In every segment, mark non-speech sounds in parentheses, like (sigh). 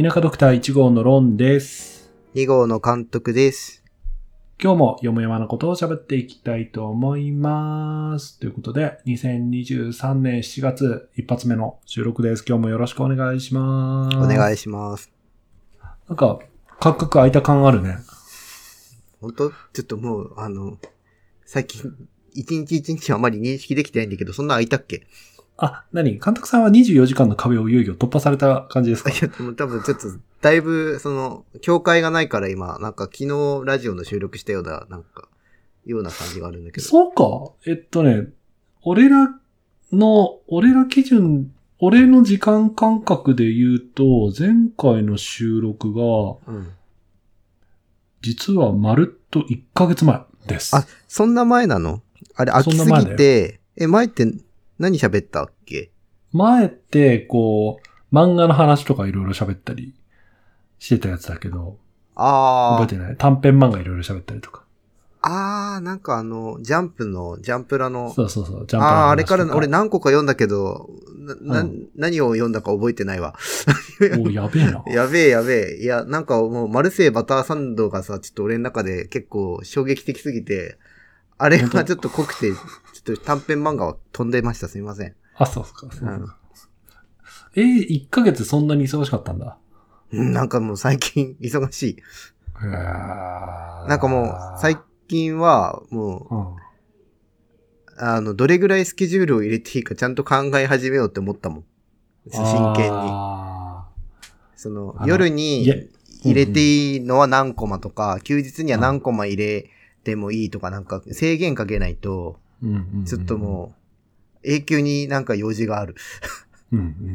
田舎ドクター1号のロンです。2号の監督です。今日もよもやまなことを喋っていきたいと思います。ということで、2023年7月一発目の収録です。今日もよろしくお願いします。お願い。いします。なんか、感覚空いた感あるね。本当？ちょっともう、あの、最近、一日一日あまり認識できてないんだけど、そんな空いたっけ？あ、何？監督さんは24時間の壁をいよいよ突破された感じですか？いや、でも多分ちょっと、だいぶ、その、境界がないから今、なんか昨日ラジオの収録したような、なんか、ような感じがあるんだけど。そうか。えっとね、俺らの、俺ら基準、俺の時間感覚で言うと、前回の収録が、うん。実はまるっと1ヶ月前です。あ、そんな前なの？あれ、飽きすぎて、え、前って何喋ったっけ？前って、こう、漫画の話とかいろいろ喋ったりしてたやつだけど、あー覚えてない？短編漫画いろいろ喋ったりとか。あー、なんかあの、ジャンプの、ジャンプラの、そうそうそう、ジャンプの話とかああ、あれから俺何個か読んだけど、な、なうん何を読んだか覚えてないわ。おやべえな。(laughs) やべえやべえ。いや、なんかもう、マルセイバターサンドがさ、ちょっと俺の中で結構衝撃的すぎて、あれがちょっと濃くて、と短編漫画は飛んでました。すみません。あ、そうっすか。そうかえー、1ヶ月そんなに忙しかったんだ。うんなんかもう最近忙しい。ななんかもう、最近はもう、うん。あの、どれぐらいスケジュールを入れていいかちゃんと考え始めようって思ったもん。真剣に。あその夜に入れていいのは何コマとか、休日には何コマ入れてもいいとか、なんか制限かけないと、ーうんうんうんうんちょっともう、永久になんか用事がある。うんうんうんうんう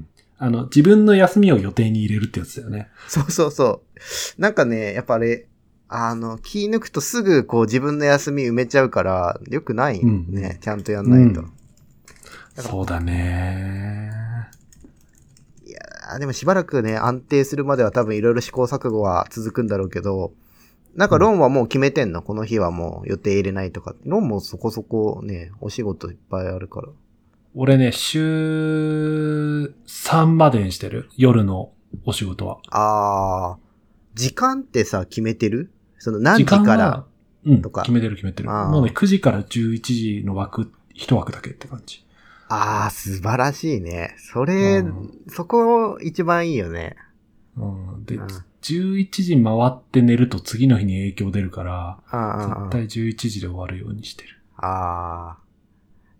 ん。あの、自分の休みを予定に入れるってやつだよね。そうそうそう。なんかね、やっぱあれ、あの、気抜くとすぐこう自分の休み埋めちゃうから、よくないうんね、ちゃんとやんないと。うんそうだね。いやーでもしばらくね、安定するまでは多分いろいろ試行錯誤は続くんだろうけど、なんかロンはもう決めてんの、この日はもう予定入れないとか。ロンもそこそこね、お仕事いっぱいあるから。俺ね、週3までにしてる？夜のお仕事は。あー、時間ってさ、決めてる？その何時から？はうん、とか決めてる決めてる。もうね、9時から11時の枠、一枠だけって感じ。あー、素晴らしいね。それ、うんそこ一番いいよね。うん、で、うん11時回って寝ると次の日に影響出るから、絶ー対11時で終わるようにしてる。あ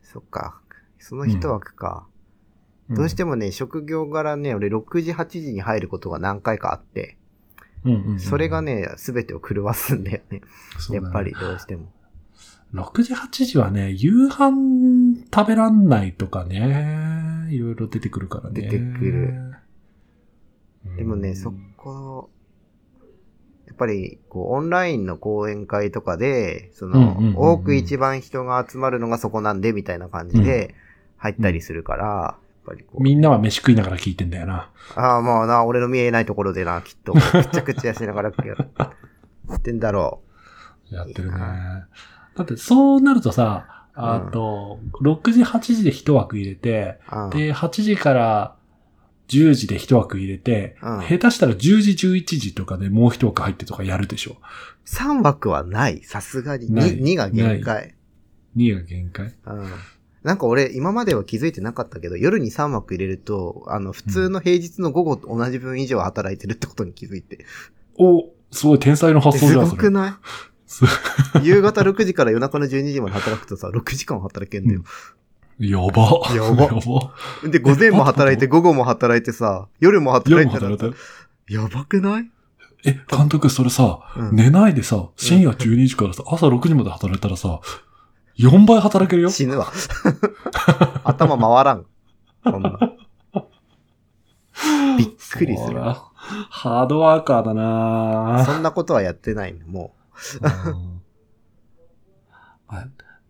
ー、そっか。その一枠か。どうしても、もね、職業柄ね、俺6時、8時に入ることが何回かあって、うんうんうんそれが、ね、すべてを狂わすんだよね。ねやっぱりどうしても。6時、8時はね、夕飯食べらんないとかね、いろいろ出てくるからね。出てくるうん。でもね、そこ、やっぱり、こう、オンラインの講演会とかで、その、多く一番人が集まるのがそこなんで、みたいな感じで入ったりするから、やっぱりこう、みんなは飯食いながら聞いてんだよな。ああ、まあな、俺の見えないところでな、きっと、くちゃくちゃしながらやってんだろやってるね。だってそうなるとさ、あと、6時、8時で一枠入れて、う。うん、で、8時から10時で一枠入れて、うん下手したら10時、11時とかでもう一枠入ってとかやるでしょ。3枠はない。さすがに。ない 2, 2が限界。2が限界？うん。なんか俺、今までは気づいてなかったけど、夜に3枠入れると、あの、普通の平日の午後と同じ分以上働いてるってことに気づいて。お、すごい天才の発想すじゃん、それ。ごくない？す (laughs) 夕方6時から夜中の12時まで働くとさ、6時間働けんだよ。やば。やば (laughs) やば。で、午前も働いて、午後も働いてさ、夜も働夜いてたらも働いたやばくない？え、監督、それさ、うん寝ないでさ、深夜12時からさ、朝6時まで働いたらさ、4倍働けるよ？死ぬわ。(laughs) 頭回らん。そんな。びっくりする。そらハードワーカーだなそんなことはやってないの、もう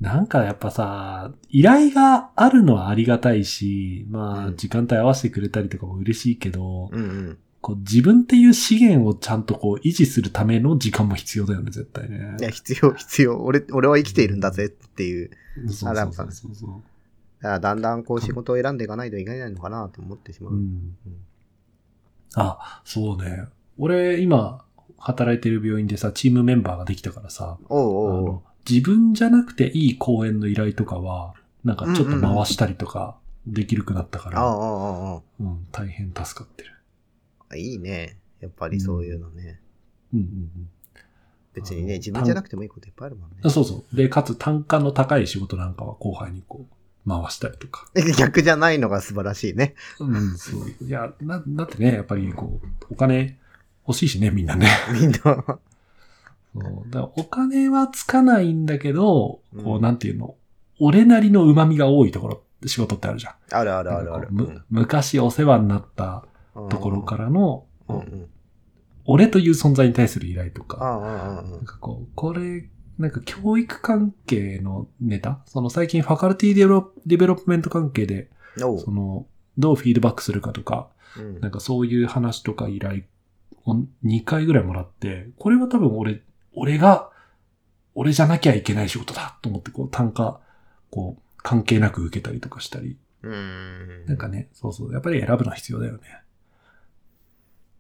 なんかやっぱさ、依頼があるのはありがたいし、まあ、うん時間帯合わせてくれたりとかも嬉しいけど、う。うんうん。こう自分っていう資源をちゃんとこう維持するための時間も必要だよね、絶対ねい。や、必要、(laughs) 必要。俺、俺は生きているんだぜっていう。そうそうそうそうそう。だだんだんこう仕事を選んでいかないといけないのかなと思ってしまう。うん。あ、そうね。俺、今、働いてる病院でさ、チームメンバーができたからさ、おうあおう自分じゃなくていい講演の依頼とかは、なんかちょっと回したりとかできるくなったから、うん、大変助かってる。あ。いいね。やっぱりそういうのね。うんうん別にね、自分じゃなくてもいいこといっぱいあるもんねうん。。そうそう。で、かつ単価の高い仕事なんかは後輩にこう、回したりとか。(laughs) 逆じゃないのが素晴らしいね。うん、そう。いや、な、だってね、やっぱりこう、お金欲しいしね、みんなね。(laughs) みんな。お金はつかないんだけど、こう、うん。なんていうの、俺なりの旨味が多いところ、仕事ってあるじゃん。あるあるあるある。昔お世話になったうん。ところからの。俺という存在に対する依頼とあか、こう、これ、なんか教育関係のネタ？その最近 faculty develo- development 関係で、その、どうフィードバックするかとか、うん。なんかそういう話とか依頼を2回ぐらいもらって、これは多分俺、俺が、俺じゃなきゃいけない仕事だと思って、こう単価、こう、関係なく受けたりとかしたり。うん。なんかね、そうそう、やっぱり選ぶのは必要だよね。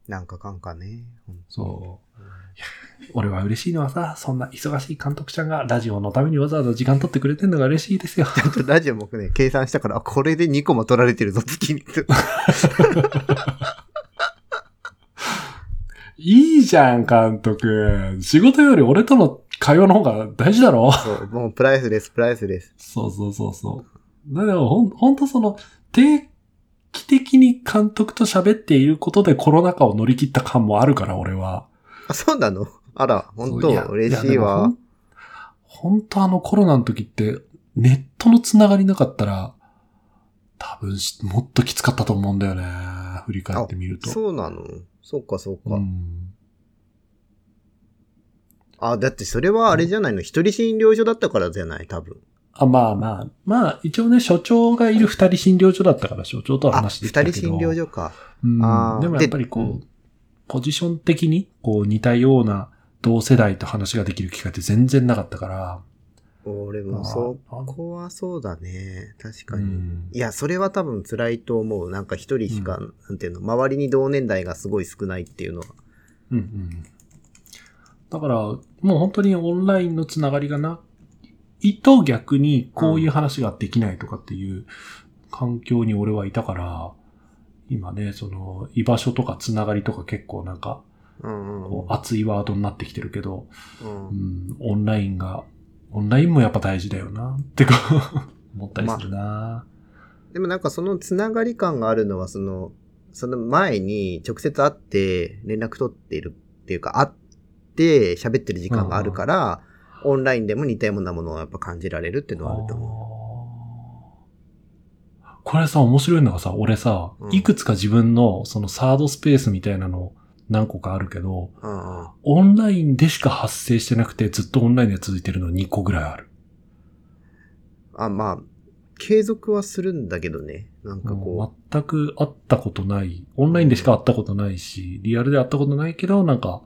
なんかかんかね。そう。うん。俺は嬉しいのはさ、そんな忙しい監督ちゃんがラジオのためにわざわざ時間取ってくれてるのが嬉しいですよ。ラジオ僕ね、計算したから、あこれで2個も取られてるぞ、月に。(laughs) いいじゃん、監督。仕事より俺との会話の方が大事だろ？そう、もうプライスレス、プライスレス。そうそうそうそう。だからほん、ほんとその、定期的に監督と喋っていることでコロナ禍を乗り切った感もあるから、俺は。あ、そうなの？あら、本当？嬉しいわん。本当あのコロナの時って、ネットのつながりなかったら、多分しもっときつかったと思うんだよね。振り返ってみると。そうなの？そうか、そうか。うん。あ、だってそれはあれじゃないの？一人診療所だったからじゃない？多分。あ、まあまあ。まあ、一応ね、所長がいる二人診療所だったから、所長とはあ、話で二きたけど。人診療所か。うんでもやっぱりこう、でポジション的に、こう似たような同世代と話ができる機会って全然なかったから。俺もそこはそうだね。確かに。うんいや、それは多分辛いと思う。なんか一人しか、なんていうの、周りに同年代がすごい少ないっていうのは。うんうん。だから、もう本当にオンラインのつながりがないと逆にこういう話ができないとかっていう環境に俺はいたから、今ね、その居場所とかつながりとか結構なんか、うん熱いワードになってきてるけど、うんう。ん、オンラインが、オンラインもやっぱ大事だよな、ってこう、(laughs) 思ったりするな、でもなんかそのつながり感があるのは、その、その前に直接会って連絡取っているっていうか、会って喋ってる時間があるから、オンラインでも似たようなものをやっぱ感じられるっていうのはあると思あー。これさ、面白いのがさ、俺さ、うん。いくつか自分のそのサードスペースみたいなの何個かあるけど、う。うんうん。オンラインでしか発生してなくてずっとオンラインで続いてるの2個ぐらいある。あ、まあ、継続はするんだけどね。なんかこ全く会ったことない。オンラインでしか会ったことないし、リアルで会ったことないけど、なんか、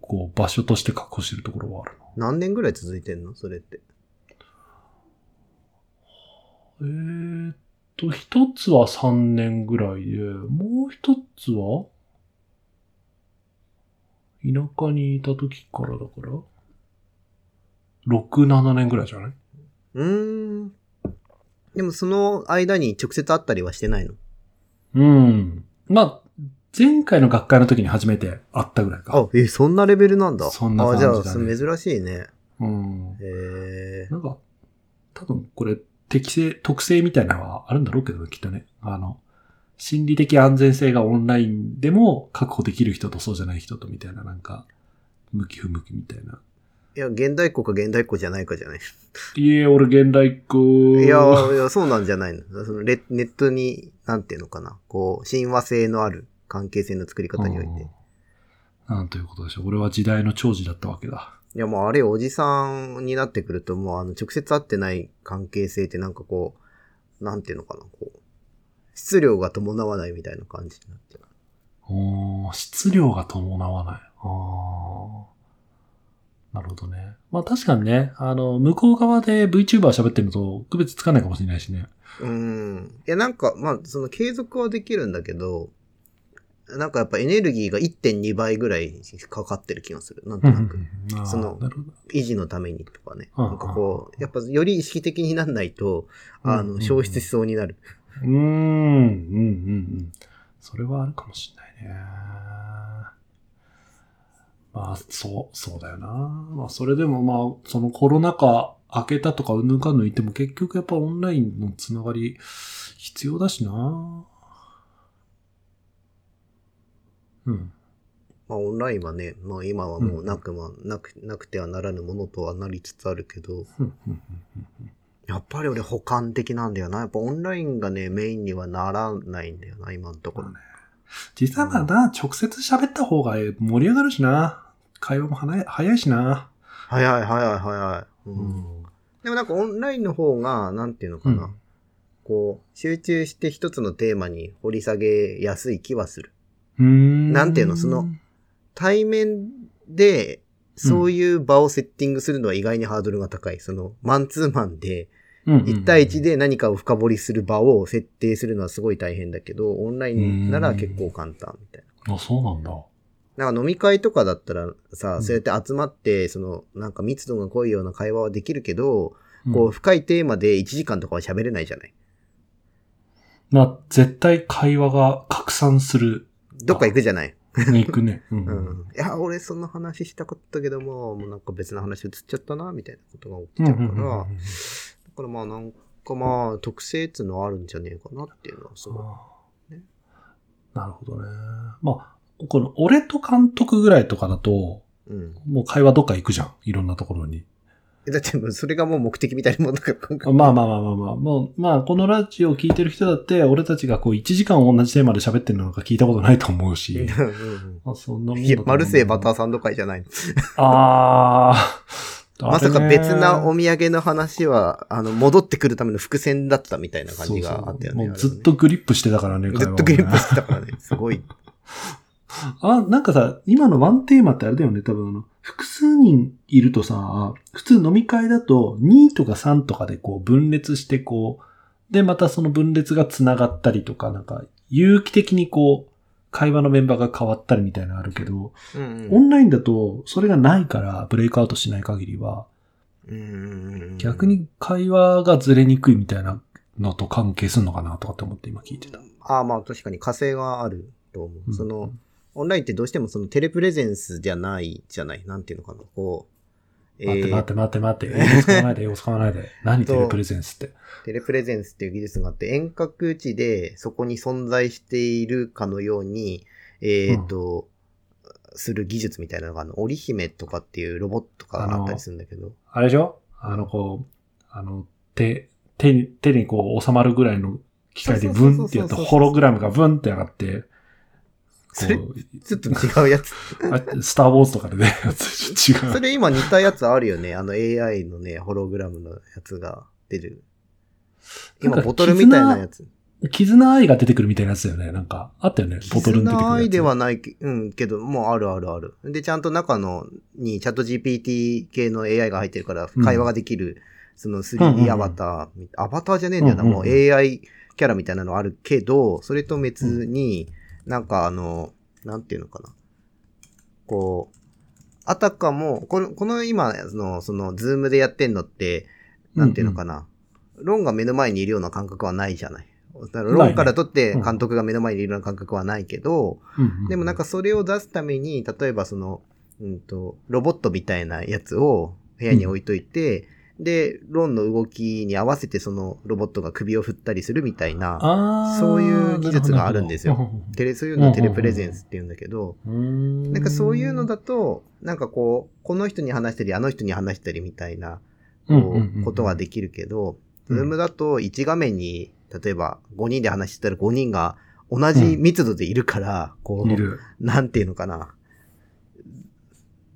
こう、場所として確保してるところはあるう、何年ぐらい続いてんの？それって。な。えーっと、一つは3年ぐらいで、もう一つは田舎にいた時からだから、6、7年ぐらいじゃない？うーん。でもその間に直接会ったりはしてないの？うん。まあ、前回の学会の時に初めて会ったぐらいか。あ、え、そんなレベルなんだ。そんな感じだねあ、じゃあ、珍しいね。うん。へえ。なんか、多分これ、適性、特性みたいなのはあるんだろうけど、きっとね。あの、心理的安全性がオンラインでも確保できる人とそうじゃない人とみたいな、なんか、向き不向きみたいな。いや、現代っ子か現代っ子じゃないかじゃない。いえ、俺現代っ子。いや、いや、そうなんじゃないの。そのレネットに、なんていうのかな。こう、親和性のある関係性の作り方において。うん。なんということでしょう。俺は時代の長寿だったわけだ。いやもうあれおじさんになってくるともうあの直接会ってない関係性ってなんかこう、なんていうのかな、こう、質量が伴わないみたいな感じになってる。おー質量が伴わない。あーなるほどね。まあ確かにね、あの、向こう側で VTuber 喋ってるのと区別つかないかもしれないしね。うん。いやなんか、まあその継続はできるんだけど、なんかやっぱエネルギーが1.2倍ぐらいかかってる気がする。なんとなく。その。維持のためにとかね。うんなんかこう、やっぱより意識的になんないと、あの、消失しそうになる。うーん、うん、うん、うん。それはあるかもしれないね。まあ、そう、そうだよな。まあ、それでもまあ、そのコロナ禍明けたとかうんぬんかんぬん言っても結局やっぱオンラインのつながり必要だしな。うん。まあオンラインはね、まあ今はもうなく、まあなく、なくてはならぬものとはなりつつあるけど、やっぱり俺補完的なんだよな。やっぱオンラインがね、メインにはならないんだよな、今のところ。実際まあな、直接喋った方が盛り上がるしな。会話も早い早いしな。早い早い早い。ううんん。でもなんかオンラインの方が、なんていうのかな。うんこう、集中して一つのテーマに掘り下げやすい気はする。うーん。なんていうのその対面で、そういう場をセッティングするのは意外にハードルが高い。その、マンツーマンで、1対1で何かを深掘りする場を設定するのはすごい大変だけど、オンラインなら結構簡単みたいな。あ、そうなんだ。なんか飲み会とかだったらさ、うんそうやって集まって、その、なんか密度が濃いような会話はできるけど、うんこう、深いテーマで1時間とかは喋れないじゃない。まあ、絶対会話が拡散する。どっか行くじゃない。に行くね。う。うんん。いや、俺そんな話したかったけども、もうなんか別の話移っちゃったな、みたいなことが起きちゃうから、だからまあなんかまあ、特性っていうのはあるんじゃねえかなっていうのはそう。ああねなるほどね。まあ、この、俺と監督ぐらいとかだと、うん。もう会話どっか行くじゃん。いろんなところに。えだってもうそれがもう目的みたいなもんだから、まあまあまあまあまあ。もう、まあ、このラジオを聞いてる人だって、俺たちがこう1時間同じテーマで喋ってるのなんか聞いたことないと思うし。うんうんまあ、そんなもんいやだと思う、マルセイバターサンド会じゃないの。ああ。まさか別なおみ土産の話は、あの、戻ってくるための伏線だったみたいな感じがあったよね。もうずっとグリップしてたからね、ねずっとグリップしてたからね。(laughs) すごい。あ、なんかさ、今のワンテーマってあれだよね、多分あの、複数人いるとさ、普通飲み会だと2とか3とかでこう分裂してこう、で、またその分裂が繋がったりとか、なんか、有機的にこう、会話のメンバーが変わったりみたいなのあるけど、うんオンラインだとそれがないから、ブレイクアウトしない限りは、うんうんうん逆に会話がずれにくいみたいなのと関係するのかなとかって思って今聞いてた。ああ、まあ確かに火星があると思う。うんその、オンラインってどうしてもそのテレプレゼンスじゃないじゃないなんていうのかな。こう、待って待って待って待って、英語使わないで、英語使わないで。何テレプレゼンスって。テレプレゼンスっていう技術があって、遠隔地でそこに存在しているかのように、えっ、と、する技術みたいなのが、あの、織姫とかっていうロボットがあったりするんだけど、あれでしょ？あの、こう、あの、手、手に、手にこう収まるぐらいの機械でブンってやって、そうそうそうそう。ホログラムがブンって上がって、それちょっと違うやつ。あスターウォーズとかでね、やつ違う。それ今似たやつあるよね。あの AI のね、ホログラムのやつが出る。今、ボトルみたいなやつ。絆愛が出てくるみたいなやつだよね。なんか、あったよね。ボトルに出てくるやつ。ないではないけ、うん、けど、もうあるあるある。で、ちゃんと中の、にチャット GPT 系の AI が入ってるから、うん会話ができる、そのうんうんう 3D んアバター、アバターじゃねえんだよな、もううんうんうん AI キャラみたいなのあるけど、それと別に、なんかあの、なんていうのかな。こう、あたかも、この、この今の、その、ズームでやってんのって、なんていうのかな。ロンが目の前にいるような感覚はないじゃない。だからロンから取って監督が目の前にいるような感覚はないけど、うんうんでもなんかそれを出すために、例えばその、うんと、ロボットみたいなやつを部屋に置いといて、で、ロンの動きに合わせてそのロボットが首を振ったりするみたいな、そういう技術があるんですよ。テレ、そういうのをテレプレゼンスって言うんだけど、なんかそういうのだと、なんかこう、この人に話したり、あの人に話したりみたいな、こうことができるけど、うん。ズームだと1画面に、例えば5人で話してたら5人が同じ密度でいるから、こう。なんていうのかな。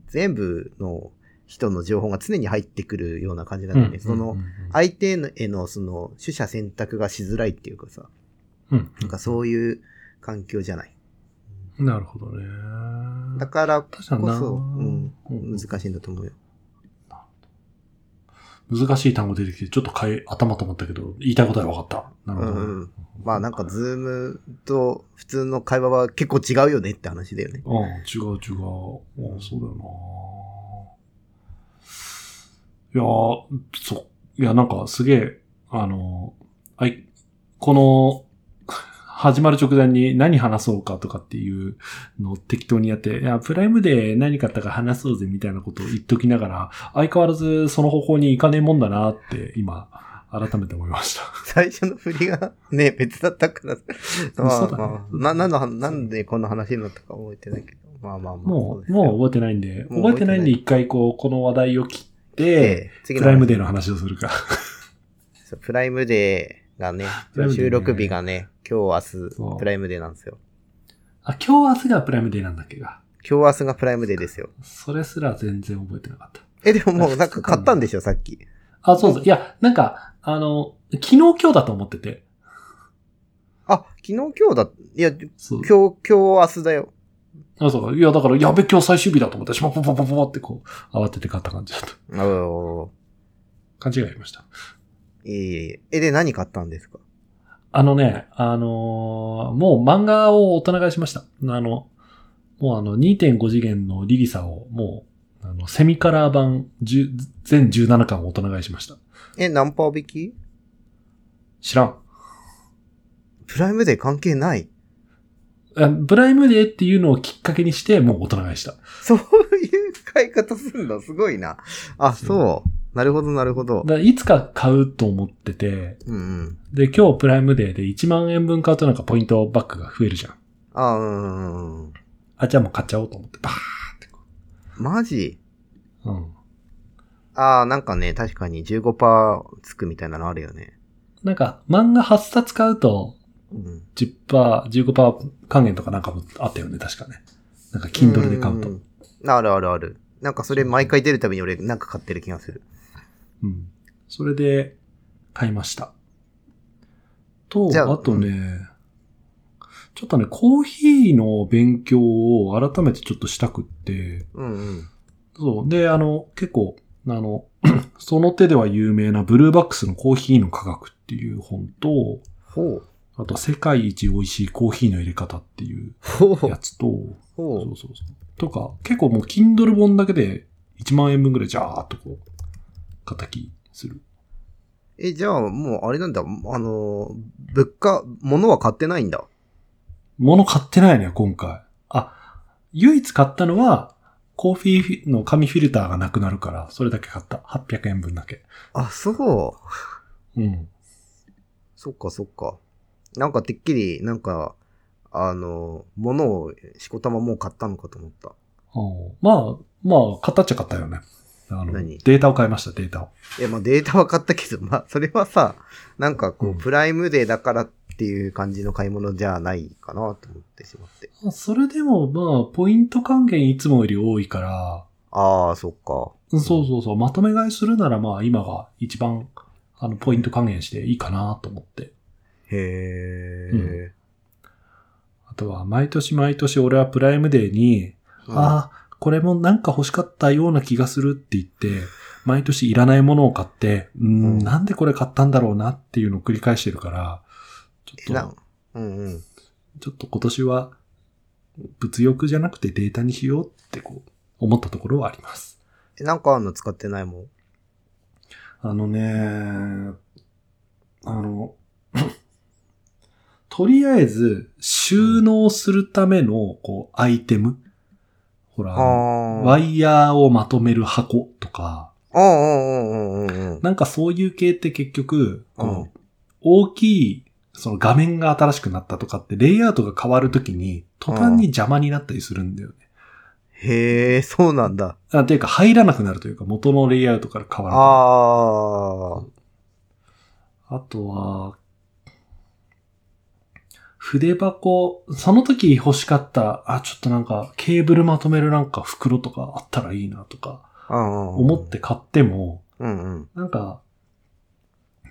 全部の人の情報が常に入ってくるような感じなんだよね。その、相手へのその取捨選択がしづらいっていうかさ、うん。なんかそういう環境じゃない。なるほどね。だからこそ、うん、うん難しいんだと思うよ。難しい単語出てきて、ちょっと変え、頭と思ったけど、言いたいことは分かった。なるほど。うんうん。まあなんかズームと普通の会話は結構違うよねって話だよね。うん、違う違う。うん、そうだよな。いやー、そう。いや、なんかすげえ、あの、あい、この、(laughs) 始まる直前に何話そうかとかっていうのを適当にやって、いや、プライムで何買ったか話そうぜみたいなことを言っときながら、相変わらずその方向に行かねえもんだなって今、改めて思いました。(laughs) 最初の振りがね、別だったから。(laughs) まあそうだねまあ、な、なんの、なんでこんな話になったか覚えてないけど。まあまあまあ。もう、もう覚えてないんで、覚えてないんで一回こう、この話題を切って、で、次プライムデーの話をするか。(laughs) そうプライムデーがね、収録日がね、今日そ明日、うプライムデーなんですよ。あ、今日明日がプライムデーなんだっけが。今日明日がプライムデーですよ。それすら全然覚えてなかった。え、でももうなんか買ったんでしょ、さっき。あ、そうそう。いや、なんか、あの、昨日今日だと思ってて。あ、昨日今日だ、いや。今日、今日明日だよ。あ、そうか。いや、だから、やべ、今日最終日だと思って、しまポポポポポってこう、慌てて買った感じだった。お勘違いありました。えいえいえ。え、で、何買ったんですか？あのね、あのーもう漫画を大人買いしました。あの、もうあの、2.5次元のリリサを、もう、あの、セミカラー版、10全17巻を大人買いしました。え、ナンパ引き？知らん。プライムデー関係ない。あプライムデーっていうのをきっかけにして、もう大人買いした。そういう買い方するのすごいな。あ、そう。なるほど、なるほど。だいつか買うと思ってて、うんうん。で、今日プライムデーで1万円分買うとなんかポイントバックが増えるじゃん。あ、うんうんうん。あ、じゃあもう買っちゃおうと思って、バーってこマジ？う。うん。ああ、なんかね、確かに15%つくみたいなのあるよね。なんか、漫画8冊買うと、うん。10%、15%還元とかなんかもあったよね、確かね。なんか、Kindle で買うと。んんん。あるあるある。なんかそれ毎回出るたびに俺なんか買ってる気がする。うん。それで、買いました。と、ああとね、ちょっとね、コーヒーの勉強を改めてちょっとしたくって、うんうん。そう。で、あの、結構、あの、(clears throat) その手では有名なブルーバックスのコーヒーの科学っていう本と、ほう。あと、世界一美味しいコーヒーの入れ方っていう。やつと、ほそうそうそう。とか、結構もう Kindle 本だけで1万円分ぐらいジャーっとこう、叩きする。え、じゃあもうあれなんだ。あの、物価、物は買ってないんだ。物買ってないね、今回。あ、唯一買ったのは、コーヒーの紙フィルターがなくなるから、それだけ買った。800円分だけ。あ、そう。うん。そっかそっか。なんかてっきり、なんか、あの、物をしこたまもう買ったのかと思った。まあ、まあ、買ったっちゃ買ったよね。あの、何？データを買いました、データを。いや、まあデータは買ったけど、まあ、それはさ、なんかこう、うんプライムデーだからっていう感じの買い物じゃないかなと思ってしまって。あそれでも、まあ、ポイント還元いつもより多いから、ああ、そっか。そうそうそう、まとめ買いするならまあ、今が一番、あの、ポイント還元していいかなと思って。へえ。あとは、毎年毎年俺はプライムデーに、うんああ、これもなんか欲しかったような気がするって言って、毎年いらないものを買って、うーん、うんなんでこれ買ったんだろうなっていうのを繰り返してるから、ちょなっと、うんうん。ちょっと今年は、物欲じゃなくてデータにしようってこう、思ったところはあります。え、なんかあんの使ってないもん？あのね、あの、とりあえず、収納するための、こう、アイテム。ほら、ワイヤーをまとめる箱とか。なんかそういう系って結局、大きい、その画面が新しくなったとかって、レイアウトが変わるときに、途端に邪魔になったりするんだよね。へえ、そうなんだ。あ、っていうか入らなくなるというか、元のレイアウトから変わると。ああ。あとは、筆箱、その時欲しかった、あ、ちょっとなんかケーブルまとめるなんか袋とかあったらいいなとか思思って買っても、うんうん。なんか、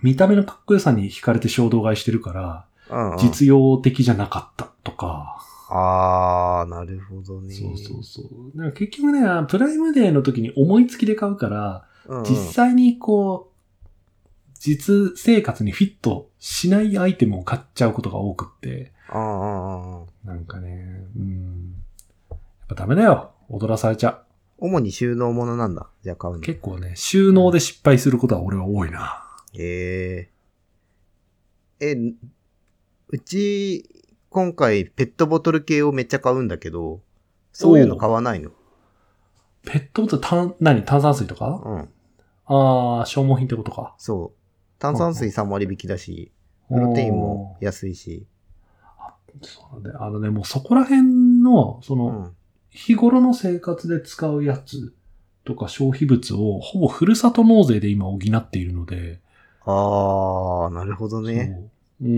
見た目のかっこよさに惹かれて衝動買いしてるから、うんうん、実用的じゃなかったとか、あー、なるほどね。そうそうそう。だから結局ね、プライムデーの時に思いつきで買うから、うんうん実際にこう、実生活にフィットしないアイテムを買っちゃうことが多くって、あーあーあーなんかね、うん。やっぱダメだよ。踊らされちゃ主に収納ものなんだ。じゃあ買うう。の。結構ね、収納で失敗することは俺は多いな。へえ。え、うち、今回ペットボトル系をめっちゃ買うんだけど、そういうの買わないの？ペットボトル、炭、何？炭酸水とか？うん。ああ、消耗品ってことか。そう。炭酸水3割引きだし、プロテインも安いし。そうだね。あのね、もうそこら辺の、そうの、ん。日頃の生活で使うやつとか消費物をほぼふるさと納税で今補っているので、あー、なるほどね。そう。う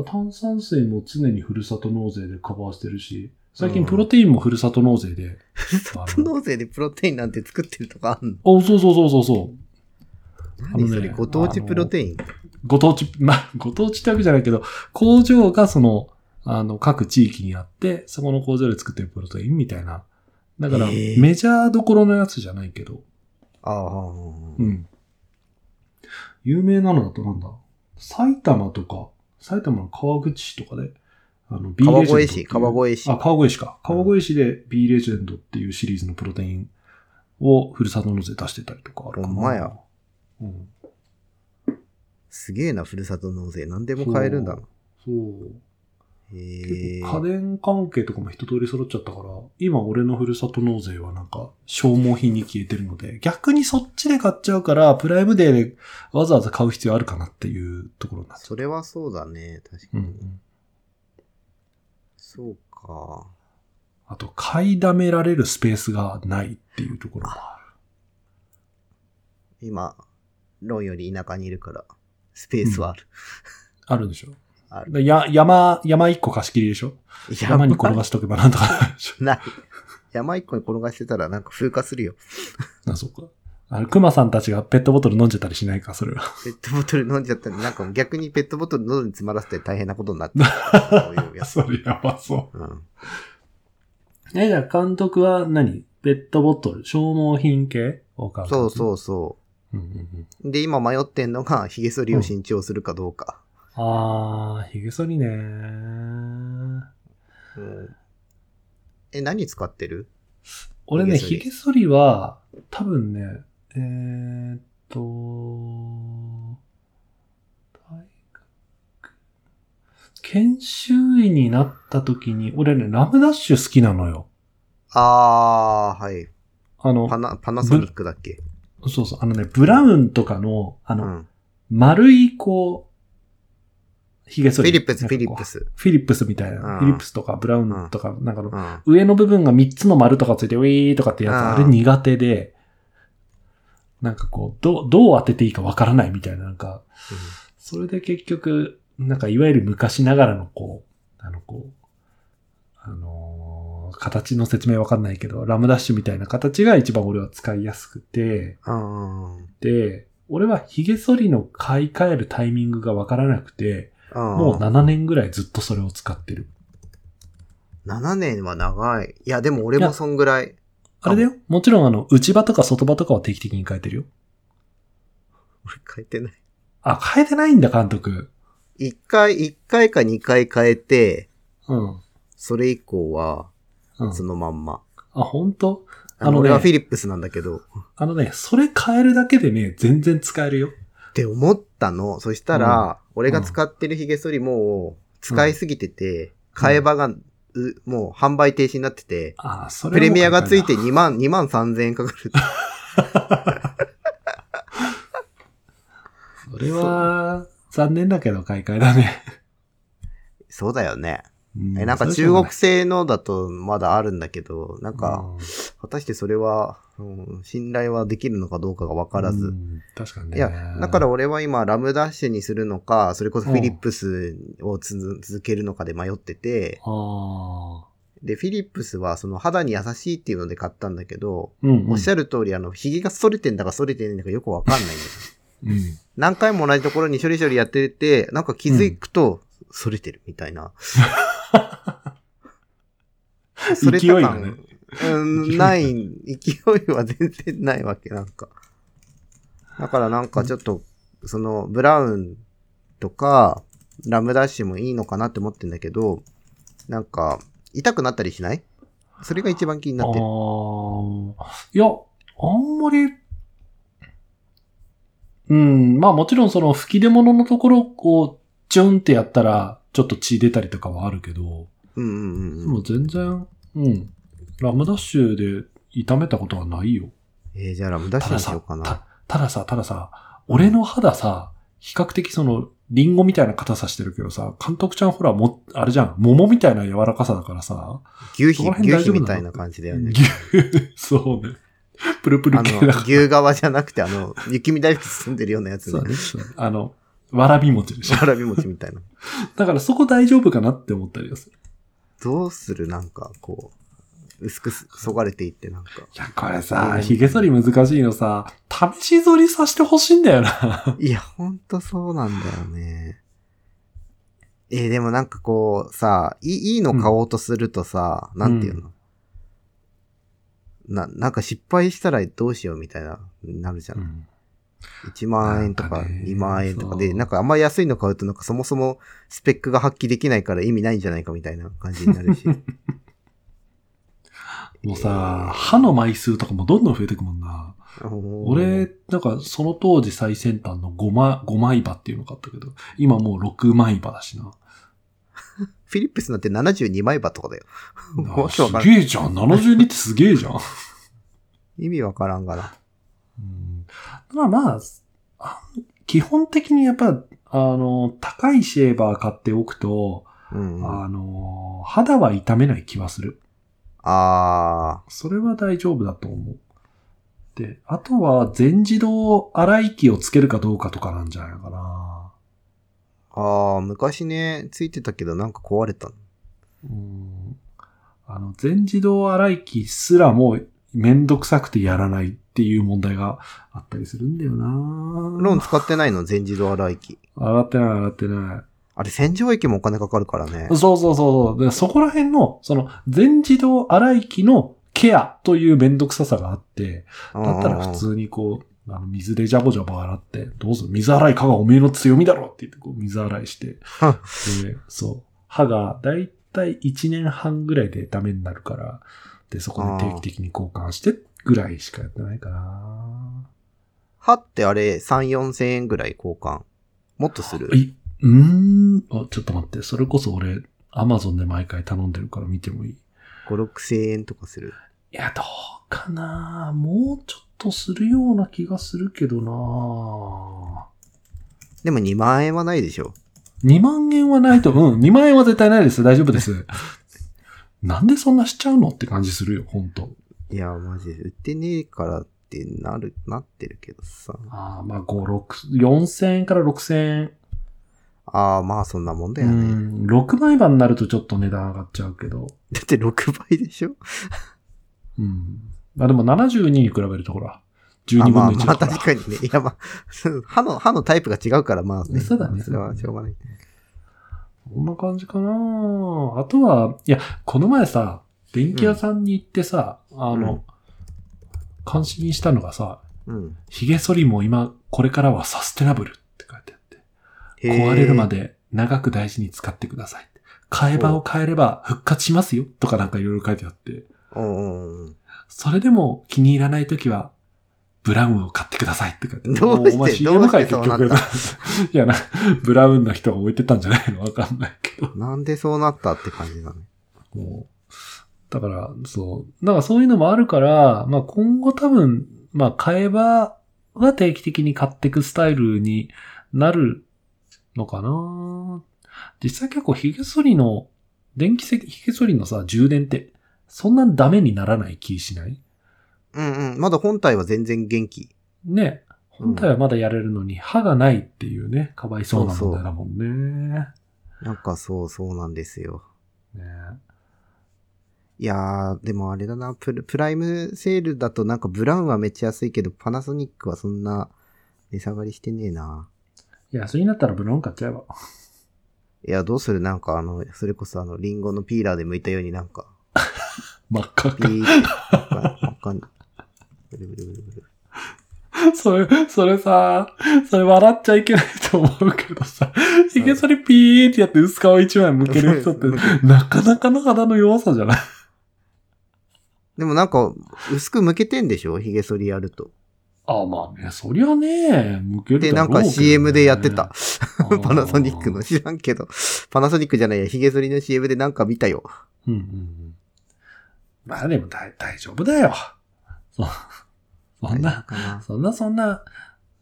ん。炭酸水も常にふるさと納税でカバーしてるし、最近プロテインもふるさと納税で。ふるさと納税でプロテインなんて作ってるとかあんの？あ、そうそうそうそうそう。何それご当地プロテイン？ご当地、(laughs) まあ、ご当地ってわけじゃないけど、工場がその、あの、各地域にあって、そこの工場で作ってるプロテインみたいな。だから、メジャーどころのやつじゃないけど、ああ、うん。有名なのだとなんだ？埼玉とか、埼玉の川口市とかで、あの、B 川レジェンドっていう越市、川越市あ、。川越市か。川越市で B レジェンドっていうシリーズのプロテインをふるさと納税出してたりとかあるかな。ほんまや。うん。すげえな、ふるさと納税。何でも買えるんだな。そう。へえ。結構家電関係とかも一通り揃っちゃったから、今俺のふるさと納税はなんか消耗品に消えてるので、逆にそっちで買っちゃうから、プライムデーでわざわざ買う必要あるかなっていうところになそれはそうだね。確かに。んうん。そうか。あと、買いだめられるスペースがないっていうところもある。今、ロンより田舎にいるから、スペースはある。あるでしょある。でや、山、山一個貸し切りでしょ山に転がしとけばなんとかなるでしょ (laughs) ない。山一個に転がしてたらなんか風化するよ。あ、そうか。あの、熊さんたちがペットボトル飲んじゃったりしないか、それは。ペットボトル飲んじゃったら、なんか逆にペットボトル喉に詰まらせて大変なことになってる。(laughs) そういうやつ。それやばそう。うん。え、じゃあ監督は何？ペットボトル、消耗品系を買う。。そうそううそうんうんうん、う。で、今迷ってんのが、(laughs) 髭剃りを新調するかどうか。あー、髭剃りね。うん。え、何使ってる？俺ね、髭剃り。髭剃りは、多分ね、えーっと、研修医になった時に、俺ね、ラムダッシュ好きなのよ。あー、はい。あのパ、ナ、パナソニックだっけ？そうそう、あのね、ブラウンとかの、あの、うん。丸い、こう、髭剃り。フィリップス、フィリップス。フィリップスみたいな。うんフィリップスとかブラウンとか、なんかの、うん。上の部分が3つの丸とかついて、ウィーとかってやつ、うんあれ苦手で、なんかこう、どう、どう当てていいかわからないみたいな、なんか、それで結局、なんかいわゆる昔ながらのこう、あのこう、あのー形の説明わかんないけど、ラムダッシュみたいな形が一番俺は使いやすくて。で、俺は髭剃りの買い替えるタイミングがわからなくて、ももう7年ぐらいずっとそれを使ってる。7年は長い。いや、でも俺もそんぐらい。あれだよもちろんあの、内場とか外場とかは定期的に変えてるよ。俺変えてない。あ、変えてないんだ、監督。1回、一回か2回変えて、うん。それ以降は、うん。そのまんま。あ、本当？あの、あのね俺はフィリップスなんだけど、あのね、それ変えるだけでね、全然使えるよ。って思ったの。そしたら、俺が使ってる髭剃りも、使いすぎてて、替え刃が、うもう販売停止になってて、あ、それプレミアがついて。て2万、2万3000円かかる。(laughs) それは、残念だけど買い替えだね。そうだよね。うんえ、なんか中国製のだとまだあるんだけど、なんか、果たしてそれは、うん、信頼はできるのかどうかがわからず。うん確かにね。いや、だから俺は今ラムダッシュにするのか、それこそフィリップスを続けるのかで迷ってて。で、フィリップスはその肌に優しいっていうので買ったんだけど、うん、うん。おっしゃる通りあの、髭が反れてんだか反れてんだかよくわかんないんだよ。うん。何回も同じところに処理処理やってて、なんか気づくと、反れてるみたいな。(laughs) (laughs) それ勢いがねうん、ない、勢いは全然ないわけ、なんか。だからなんかちょっと、その、ブラウンとか、ラムダッシュもいいのかなって思ってんだけど、なんか、痛くなったりしない？それが一番気になってる。いや、あんまり、うん、まあもちろんその吹き出物のところをチュンってやったら、ちょっと血出たりとかはあるけど、うんうんうんうん。でも全然、うん。ラムダッシュで痛めたことはないよ。えー、じゃあラムダッシュにしようか、な。たたださ、たださ、俺の肌さ、比較的その、リンゴみたいな硬さしてるけどさ、監督ちゃんほら、も、あれじゃん、桃みたいな柔らかさだからさ、牛皮、牛皮みたいな感じだよね。牛、(laughs) そうね。プルプル系だから。牛側じゃなくて、あの、雪見大福包んでるようなやつね。そうね。あの、わらび餅でしょ。わらび餅みたいな。(laughs) だからそこ大丈夫かなって思ったりはする。どうするなんか、こう、薄くそがれていって、なんか。いや、これさ、髭剃り難しいのさ、試し剃りさせてほしいんだよな。(laughs) いや、ほんとそうなんだよね。えーでもなんかこう、さ、いいの買おうとするとさ、なんていうの、な、なんか失敗したらどうしようみたいな、なるじゃん。うん1万円とかなんかね2万円とかで、なんかあんま安いの買うとなんかそもそもスペックが発揮できないから意味ないんじゃないかみたいな感じになるし。(laughs) もうさ、歯の枚数とかもどんどん増えてくもんな。俺、なんかその当時最先端の5枚、5枚刃っていうの買ったけど、今もう6枚刃だしな。(laughs) フィリップスなんて72枚刃とかだよ。わけすわからん。げえじゃん。72ってすげえじゃん。(laughs) 意味わからんがな。うんまあまあ、あ基本的にやっぱ、あの、高いシェーバー買っておくと、うんうん。あの、肌は痛めない気はする。あそれは大丈夫だと思う。で、あとは全自動洗い機をつけるかどうかとかなんじゃないのかな。ー。あー、昔ね、ついてたけどなんか壊れたの。うんあの、全自動洗い機すらもめんどくさくてやらないっていう問題があったりするんだよな。ローン使ってないの？全自動洗い機。洗ってない洗ってない。あれ洗浄液もお金かかるからね。そうそうそうそう。でそこら辺の、その、全自動洗い機のケアというめんどくささがあって、だったら普通にこう、あの水でジャボジャボ洗って、どうぞ水洗いかがおめえの強みだろって言ってこう水洗いして、(laughs) で、そう、歯がだいたい1年半ぐらいでダメになるから、で、そこで定期的に交換してぐらいしかやってないかな。歯ってあれ3、4千円ぐらい交換。もっとする？い、うーん、あ、ちょっと待って、それこそ俺、アマゾンで毎回頼んでるから見てもいい？5、6千円とかする？いや、どうかなもうちょっとするような気がするけどなでも2万円はないでしょ。2万円はないと、うん、2万円は絶対ないです。大丈夫です。なんでそんなしちゃうのって感じするよ、ほんと。いや、マジで売ってねえからってなる、なってるけどさ。ああ、まあ、5、6、4000円から6000円。ああ、まあそんなもんだうよね。ん、6枚刃になるとちょっと値段上がっちゃうけど。だって6倍でしょ？うん。まあでも72に比べるとほら、12あ分のまあ1だから。まあ確かにね。いやまあ、(laughs) 歯の、歯のタイプが違うからまあね。そうだねそれはしょうがない。こんな感じかなあとは、いや、この前さ、電気屋さんに行ってさ、あの、うん関心したのがさ、うん。髭剃りも今、これからはサステナブルって書いてあって、壊れるま。で長く大事に使ってください。替え刃を変えれば復活しますよとかなんかいろいろ書いてあって、うんうんうん。それでも気に入らないときは、ブラウンを買ってくださいって書いて。どうして？お前 CM かいどう結局。(laughs) いやな、ブラウンの人が置いてたんじゃないの？わかんないけど。なんでそうなったって感じだね。もうだから、そう。だからそういうのもあるから、まあ今後多分、まあ買えばは定期的に買っていくスタイルになるのかな実際結構髭剃りの電気石髭剃りのさ、充電って、そんなダメにならない気しない？うんうん。まだ本体は全然元気。ね。本体はまだやれるのに、歯がないっていうね、かわいそうな問題だもんね。なんかそうそうなんですよ。ねいやー、でもあれだな、プルプライムセールだとなんかブラウンはめっちゃ安いけど、パナソニックはそんな値下がりしてねえな。いや、それになったらブロン買っちゃえば。いや、どうする？なんかあの、それこそあの、リンゴのピーラーで剥いたようになんか、(laughs) 真っ赤かんわかんない。ブルブルブルブル。(laughs) それ、それさ、それ笑っちゃいけないと思うけどさ、髭剃りピーってやって薄皮一枚剥ける人って、なかなかの肌の弱さじゃない？(laughs) でもなんか、薄く剥けてんでしょ？髭剃りやると。あまあね、そりゃね、剥けるで、なんか CM でやってた。。(laughs) パナソニックの。知らんけど、パナソニックじゃないや、髭剃りの CM でなんか見たよ。うんうんうん。まあでも大大丈夫だよ。そ、そんな。そんなそんな、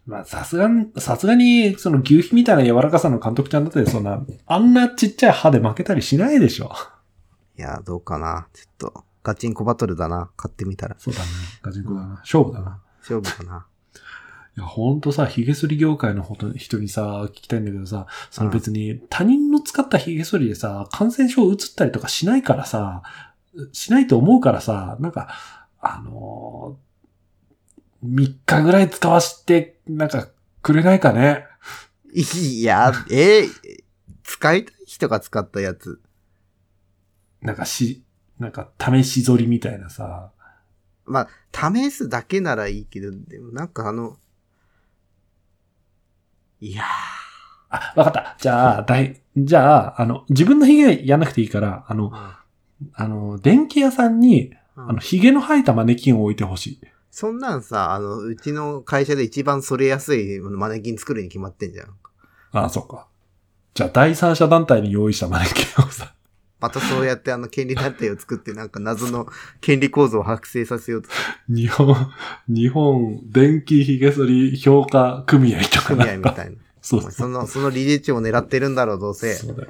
まあさすがに、さすがに、その牛皮みたいな柔らかさの監督ちゃんだって、そんな、あんなちっちゃい歯で負けたりしないでしょ。いや、どうかな。ちょっと、ガチンコバトルだな。買ってみたら。そうだね。ガチンコだな。勝負だな。勝負かな。いや、ほんとさ、髭剃り業界の人にさ、聞きたいんだけどさ、その別に他人の使った髭剃りでさ、感染症移ったりとかしないからさ、しないと思うからさ、なんか、あのー、3日ぐらい使わして、なんか、くれないかね？いや、えー使いたい人が使ったやつ。なんかし、なんか試し剃りみたいなさ。まあ、試すだけならいいけど、でもなんかあの、いやあ、わかった。じゃあ、だい、じゃあ、あの、自分の髭やんなくていいから、あの、ー、あの、電気屋さんに、うんあの、髭の生えたマネキンを置いてほしい。そんなんさ、あの、うちの会社で一番それやすいマネキン作るに決まってんじゃん。ああ、そっか。じゃあ、第三者団体に用意したマネキンをさ、またそうやってあの権利団体を作ってなんか謎の権利構造を剥製させようとす日本、日本電気髭剃り評価組合とかる組合みたいな。そうそう。その、その理事長を狙ってるんだろう、どうせ。そうだよ。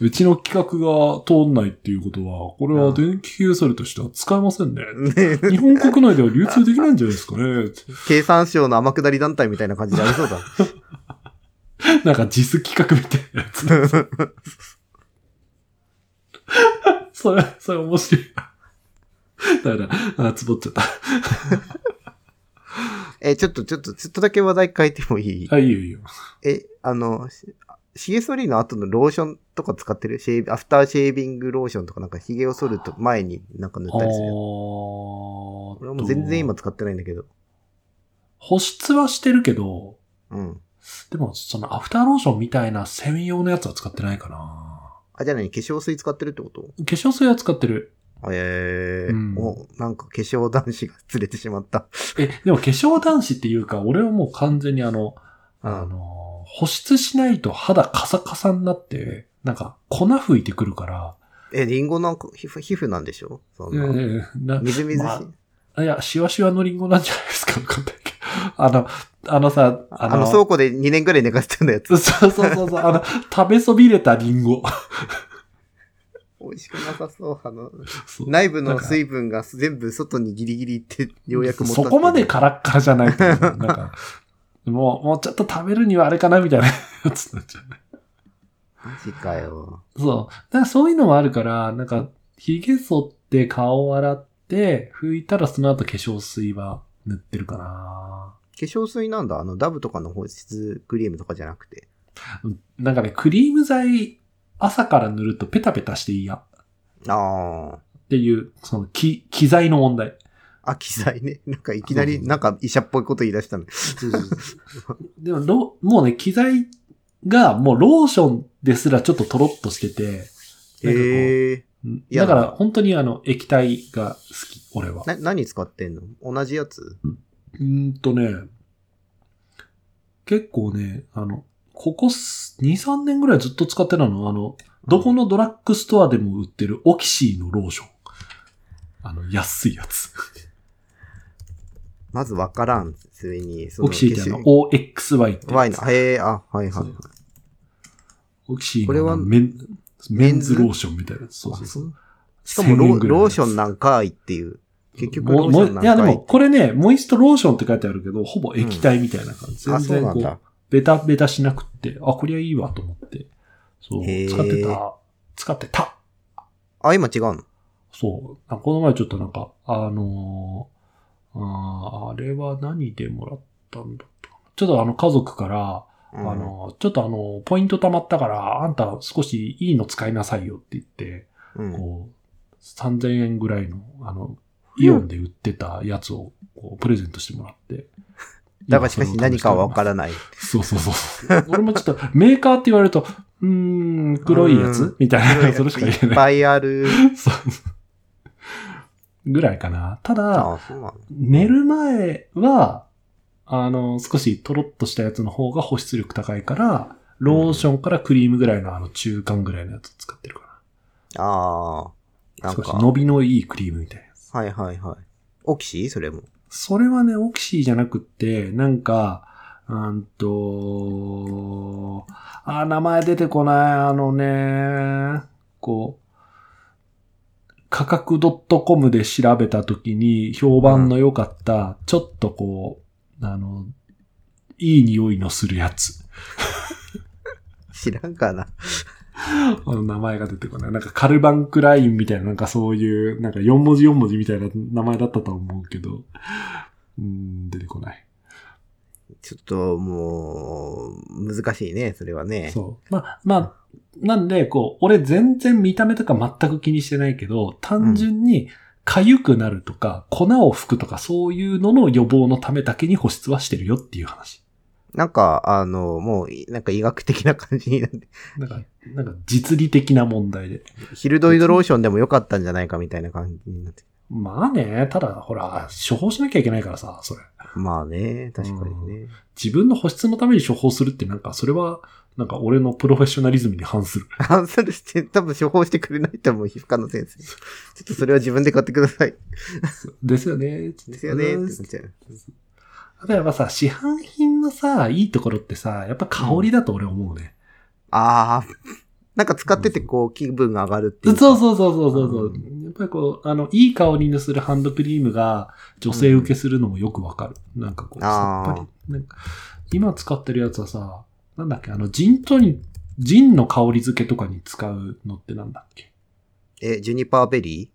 うちの企画が通んないっていうことは、これは電気髭剃りとしては使えませんね。ね日本国内では流通できないんじゃないですかね。経産省の天下り団体みたいな感じでありそうだ。(laughs) なんか実企画みたいなやつ。(laughs) それ、それ面白い。だから、あ、つぼっちゃった。え、ちょっと、ちょっと、ちょっとだけ話題変えてもいい？あ、いいよいいよ。え、あの、し髭剃りの後のローションとか使ってる？シェービアフターシェービングローションとかなんか髭を剃ると前になんか塗ったりする俺も全然今使ってないんだけど。保湿はしてるけど、うん。でも、そのアフターローションみたいな専用のやつは使ってないかな。あ、じゃあ何化粧水使ってるってこと？化粧水は使ってる。ええうんお、なんか化粧男子が釣れてしまった。え、でも化粧男子っていうか、俺はもう完全にあの、うんあの、保湿しないと肌カサカサになって、なんか粉吹いてくるから、え、リンゴの皮膚、皮膚なんでしょ？そんな。ええなみずみずしい。まあいや、シワシワのリンゴなんじゃないですかわかんないけど。(laughs) あの、あのさ、あの、あの、倉庫で2年くらい寝かせてるやつ。そうそうそうそう、あの、食べそびれたリンゴ。(laughs) 美味しくなさそう。あの、内部の水分が全部外にギリギリいって、ようやく持っそこまでカラッカラじゃないと思う。なんか、(laughs) もう、もうちょっと食べるにはあれかなみたいなやつになっちゃうね。マジかよ。そう。だからそういうのもあるから、なんか、髭剃って顔を洗って、拭いたらその後化粧水は塗ってるかな。化粧水なんだ。あの、ダブとかの保湿クリームとかじゃなくて。うんなんかね、クリーム剤、朝から塗るとペタペタして嫌っああ。ていう、その、機、機材の問題。あ、機材ね。(laughs) なんかいきなり、なんか医者っぽいこと言い出したの。でもロ、もうね、機材がもうローションですらちょっとトロッとしてて、なんかこうへえ。うんいやだから本当にあの液体が好き、俺は。な、何使ってんの？同じやつ？うーんとね、結構ね、あの、ここす2、3年ぐらいずっと使ってたのあの、どこのドラッグストアでも売ってるオキシーのローション。あの、安いやつ。(laughs) まずわからん。それに、そオキシーってあの OXY ってやつ。Y の、へえ、あ、はいはい。オキシーこれはのメンメンズ？ローションみたいな。そうそうそう。しかもロ1000円ぐらいのやつローションなんかいっていう。結局もローションなんかいもいやでも、これね、モイストローションって書いてあるけど、ほぼ液体みたいな感じ。あ、全然こうそうなんだ。、ベタベタしなくって、あ、こりゃいいわと思って。そう、使ってた、使ってた。あ、今違うの？そう。あこの前ちょっとなんか、あのーあーあれは何でもらったんだったかなちょっとあの家族から、うんあの、ちょっとあの、ポイント貯まったから、あんた少しいいの使いなさいよって言って、うん。こう、3000円ぐらいの、あの、イオンで売ってたやつを、こう、プレゼントしてもらって。だがしかし何かはわからない。そうそうそう。俺もちょっと、メーカーって言われると、うーん、黒いやうんつみたいな、それしか言えない。いっぱいある。そうぐらいかな。ただ、寝る前は、あの、少しトロッとしたやつの方が保湿力高いから、ローションからクリームぐらいのあの中間ぐらいのやつ使ってるかああ。な。なんか。少し伸びのいいクリームみたいなやつ。はいはいはい。オキシ？それも。それはね、オキシーじゃなくって、なんか、うんと、あ、名前出てこない、あのね、こう、価格 .com で調べたときに評判の良かった、ちょっとこう、あの、いい匂いのするやつ。(laughs) 知らんかな。(laughs) あの名前が出てこない。なんかカルバンクラインみたいな、なんかそういう、なんか4文字4文字みたいな名前だったと思うけど、うん、出てこない。ちょっともう、難しいね、それはね。そう。まあ、まあ、なんで、こう、俺全然見た目とか全く気にしてないけど、単純に痒くなるとか、粉を吹くとか、そういうのの予防のためだけに保湿はしてるよっていう話。なんか、あの、もう、なんか医学的な感じになって、なんか、なんか実利的な問題で。ヒルドイドローションでもよかったんじゃないかみたいな感じになって。まあね、ただ、ほら、処方しなきゃいけないからさ、それ。まあね、確かにね。自分の保湿のために処方するってなんか、それは、なんか俺のプロフェッショナリズムに反する。あ、それして、多分処方してくれないと思う、皮膚科の先生。ちょっとそれは自分で買ってください。ですよね。ですよね、ってっちゃう。例えばさ、市販品のさ、いいところってさ、やっぱ香りだと俺思うね。ああ、なんか使っててこう、気分が上がるっていうそうか。そうそうそうそうそう、うやっぱりこう、あの、いい香りのするハンドクリームが女性受けするのもよくわかる。なんかこう、さっぱり。なんか今使ってるやつはさ、なんだっけ、あの、ジントニ、ジンの香り付けとかに使うのってなんだっけ？え、ジュニパーベリ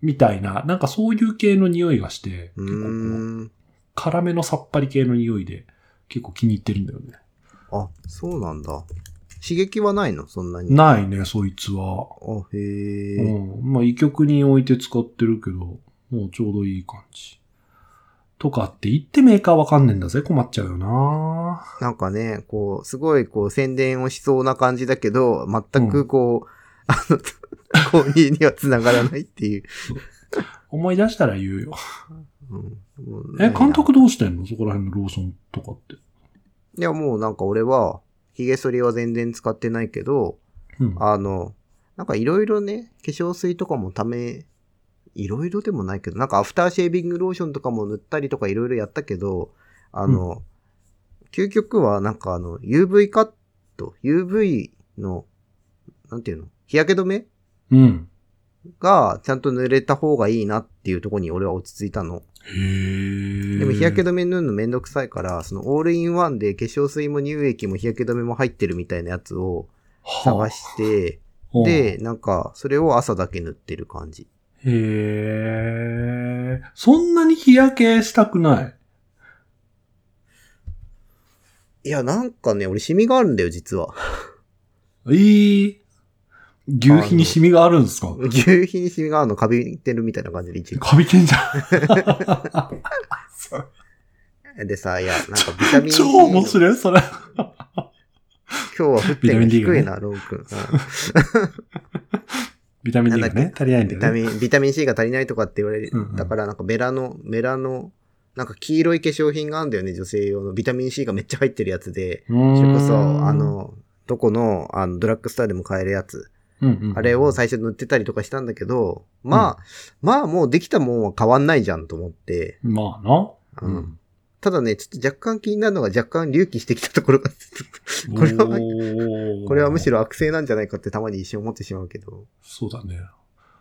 みたいな、なんかそういう系の匂いがして、ーう結構こう、ーん。辛めのさっぱり系の匂いで、結構気に入ってるんだよね。あ、そうなんだ。刺激はないの？そんなに。ないね、そいつは。あ、へえ。うん。まあ、医局に置いて使ってるけど、もうちょうどいい感じ。とかって言ってメーカーわかんねえんだぜ。困っちゃうよななんかね、こう、すごいこう、宣伝をしそうな感じだけど、全くこう、あの、(laughs) 購入には繋がらないっていう。思い出したら言うよ。うんえ、ね監督どうしてんの？そこら辺のローションとかって。いや、もうなんか俺は、髭剃りは全然使ってないけど、うん。あの、なんかいろいろね、化粧水とかもため、いろいろでもないけど、なんかアフターシェービングローションとかも塗ったりとかいろいろやったけど、あの、究極はなんかあの、UV カット、UV の、なんていうの？日焼け止めうん。がちゃんと塗れた方がいいなっていうところに俺は落ち着いたの。でも日焼け止め塗るのめんどくさいから、そのオールインワンで化粧水も乳液も日焼け止めも入ってるみたいなやつを探して、はあで、なんか、それを朝だけ塗ってる感じ。へえ。そんなに日焼けしたくない？いや、なんかね、俺シミがあるんだよ、実は。(laughs) ええ牛皮にシミがあるんですか？牛皮にシミがあるの、カビてるみたいな感じで一応。カビてんじゃん。(laughs) でさ、いや、なんかビタミン D (laughs) 超の。面白い、それ。今日は降ってる低いな、ロー君。うん (laughs) ビタミン D がね、足りないんだよね。ビタミン、ビタミン C が足りないとかって言われる。だからなんかメラノ、メラノ、なんか黄色い化粧品があるんだよね、女性用の。ビタミン C がめっちゃ入ってるやつで。うーんそれこそ、あ、の、どこの、あの、ドラッグストアでも買えるやつ。あれを最初塗ってたりとかしたんだけど、まあ、まあもうできたもんは変わんないじゃんと思って。まあな。うんただね、ちょっと若干気になるのが若干隆起してきたところが、(laughs) これはこれはむしろ悪性なんじゃないかってたまに一瞬思ってしまうけど。そうだね。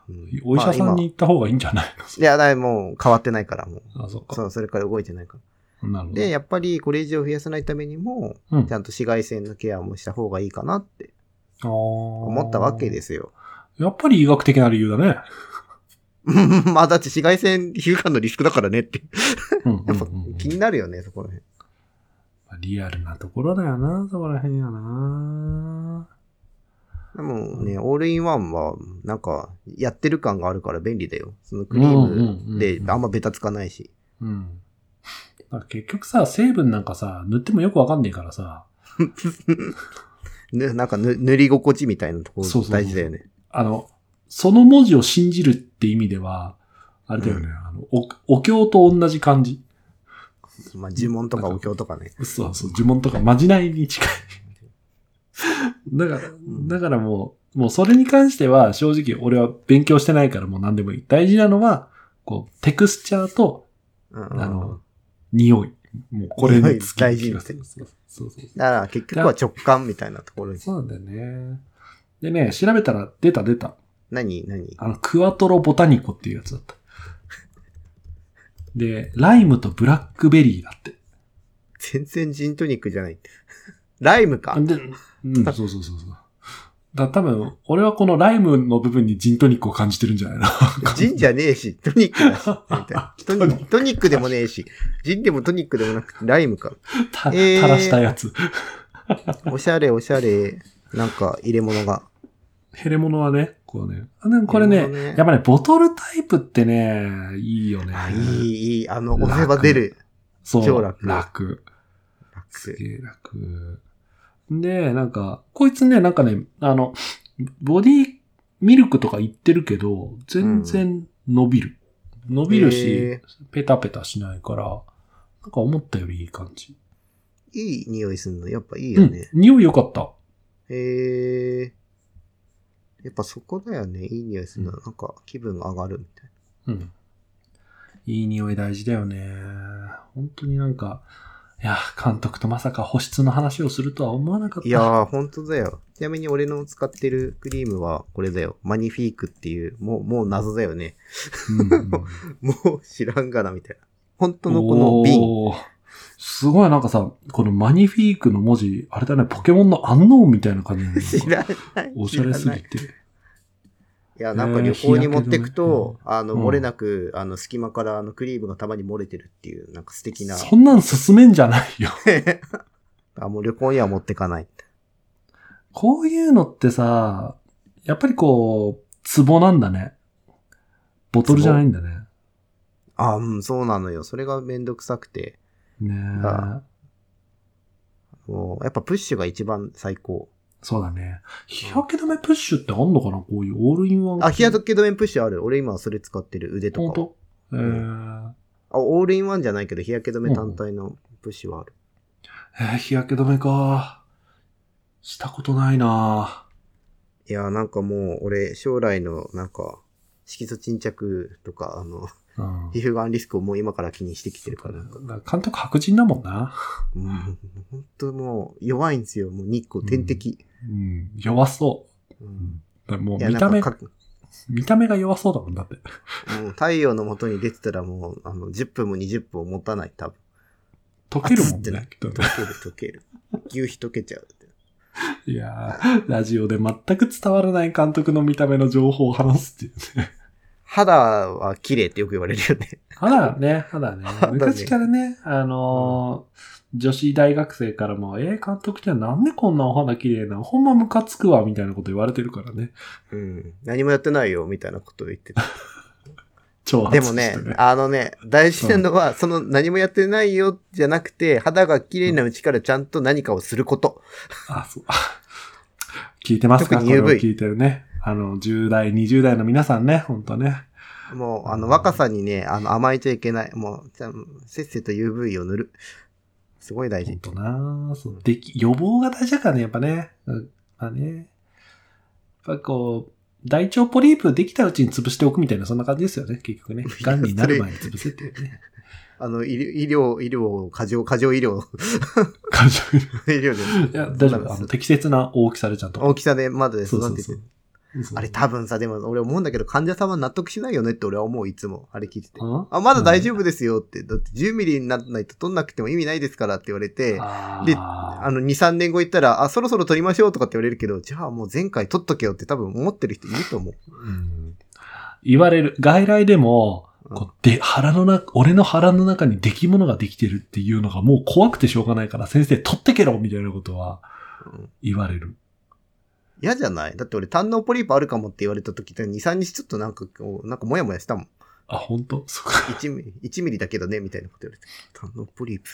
うんお医者さんに行った方がいいんじゃない？まあ今いや、だいもう変わってないから、もう。のあ、そうか。そう、それから動いてないから。なるほど。で、やっぱりこれ以上増やさないためにも、うんちゃんと紫外線のケアもした方がいいかなって思思ったわけですよ。やっぱり医学的な理由だね。(laughs) まあだって紫外線皮膚がんのリスクだからねって。うんうんやっぱうんうん気になるよね、そこら辺。リアルなところだよな、そこら辺やな。でもね、オールインワンは、なんか、やってる感があるから便利だよ。そのクリうんうんうんームでうんあんまベタつかないし。うん。だから結局さ、成分なんかさ、塗ってもよくわかんねえからさ、(laughs) ね、なんかぬ塗り心地みたいなところそうそうそう大事だよね。あの、その文字を信じるって意味では、あれだよね、うんあのお、お経と同じ感じ。まあ、呪文とかお経とかね。そうそう、呪文とかまじないに近い。だから、だからもう、もうそれに関しては正直俺は勉強してないからもう何でもいい。大事なのは、こう、テクスチャーとうんうんあの匂い。もうこれに尽きる大事に気がする。そうそうそう。だから結局は直感みたいなところに。そうなんだよね。でね、調べたら出た出た。何？何？あの、クワトロボタニコっていうやつだった。で、ライムとブラックベリーだって。全然ジントニックじゃない。ライムか？で、うん、そうそうそうそう。だ多分、俺はこのライムの部分にジントニックを感じてるんじゃないの？(laughs) ジンじゃねえし、トニックだし。みたいな (laughs) トニトニックでもねえし、ジンでもトニックでもなくて、ライムか。た、えー垂らしたやつ。(laughs) おしゃれおしゃれ。なんか入れ物が。ヘレモノはね、こうね。あでもこれねねやっぱね、ボトルタイプってね、いいよね。あいい、いい。あの、押せば出る。そう。超楽楽。す楽げえ楽。で、なんか、こいつね、なんかね、あの、ボディミルクとか言ってるけど、全然伸びる。伸びるしへ、ペタペタしないから、なんか思ったよりいい感じ。いい匂いすんの？やっぱいいうんよね。、匂い良かった。へえ。やっぱそこだよね。いい匂いするの。うんなんか気分が上がるみたいうん。いい匂い大事だよね。本当になんか、いや、監督とまさか保湿の話をするとは思わなかった。な。いやー、ほんとだよ。ちなみに俺の使ってるクリームはこれだよ。マニフィークっていう、もう、もう謎だよね。うんうんもう知らんがな、みたいな。本当のこの瓶。すごいなんかさ、このマニフィークの文字、あれだね、ポケモンのアンノーンみたいな感じ知らない。おしゃれすぎて。いや、なんか旅行に持ってくと、えーあの、うん漏れなく、あの、隙間からあの、クリームがたまに漏れてるっていう、なんか素敵な。そんなん進めんじゃないよ。(laughs) あ、もう旅行には持ってかない。こういうのってさ、やっぱりこう、壺なんだね。ボトルじゃないんだね。あ、うん、そうなのよ。それがめんどくさくて。ねあえ。もう、やっぱプッシュが一番最高。そうだね。日焼け止めプッシュってあんのかな？こういうオールインワン。あ、日焼け止めプッシュある。俺今それ使ってる腕と本かは。当えーあ、オールインワンじゃないけど、日焼け止め単体のプッシュはある。えー日焼け止めか。したことないないや、なんかもう、俺、将来の、なんか、色素沈着とか、あの、うん。皮膚がんリスクをもう今から気にしてきてるから、か監督白人だもんな。うん、本当もう、弱いんですよ。もう日光、天敵。うん。弱そうう。んもう見た目見た目が弱そうだもんだって。もう太陽の元に出てたらもう、あの、10分も20分も持たない、多分。溶けるもんね溶ける、溶ける。牛皮溶けちゃう。いやーラジオで全く伝わらない監督の見た目の情報を話すっていうね。肌は綺麗ってよく言われるよね。肌ね、肌ね。肌ね昔からね、あのー女子大学生からも、えー、監督ってなんでこんなお肌綺麗なの？ほんまムカつくわ、みたいなこと言われてるからね。うん。何もやってないよ、みたいなことを言ってた。(laughs) 超でもね、あのね、大事なのは、その何もやってないよ、じゃなくて、肌が綺麗なうちからちゃんと何かをすること。あ、そう。(laughs) 聞いてますか？特に UV 聞いてるね。あの、10代、20代の皆さんね、ほんとね。もう、あの、若さにね、あの、甘えちゃいけない。もう、せっせと UV を塗る。すごい大事。ほんとなそう。でき、予防が大事だからね、やっぱね。うんまあね。やっぱこう、大腸ポリープできたうちに潰しておくみたいな、そんな感じですよね、結局ね。癌になる前に潰せっていうね。あの、医療、医療、医療過剰、過剰医療、感情 (laughs) 医療で。いや、大丈夫。あの、適切な大きさでちゃんと。大きさでまだでそうそうそう。そうあれ多分さ、でも俺思うんだけど、患者さんは納得しないよねって俺は思う、いつも。あれ聞いてて。ああ、まだ大丈夫ですよって。だって10ミリにならないと取んなくても意味ないですからって言われて、であの、2、3年後言ったら、あ、そろそろ取りましょうとかって言われるけど、じゃあもう前回取っとけよって多分思ってる人いると思う。うん言われる。外来でも、こうで、腹の中、俺の腹の中に出来物ができてるっていうのがもう怖くてしょうがないから、先生取ってけろみたいなことはうん言われる。嫌じゃない？だって俺胆のポリープあるかもって言われた時って2、3日ちょっとなんかなんかもやもやしたもん。あ、本当？そうか。1ミリ、1ミリだけどね、みたいなこと言われて。胆のポリープ。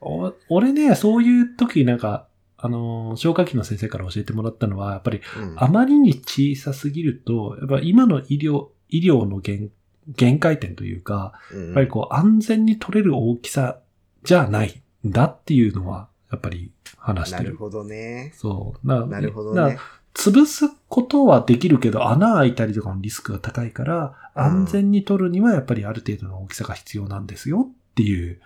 お俺ね、そういう時なんか、あのー消化器の先生から教えてもらったのは、やっぱりうん。あまりに小さすぎると、やっぱ今の医療、医療の限限界点というか、うんやっぱりこう安全に取れる大きさじゃないんだっていうのは、やっぱり話してる。なるほどね。そう。ななるほどだね。潰すことはできるけど、穴開いたりとかのリスクが高いから、うん安全に取るにはやっぱりある程度の大きさが必要なんですよっていう。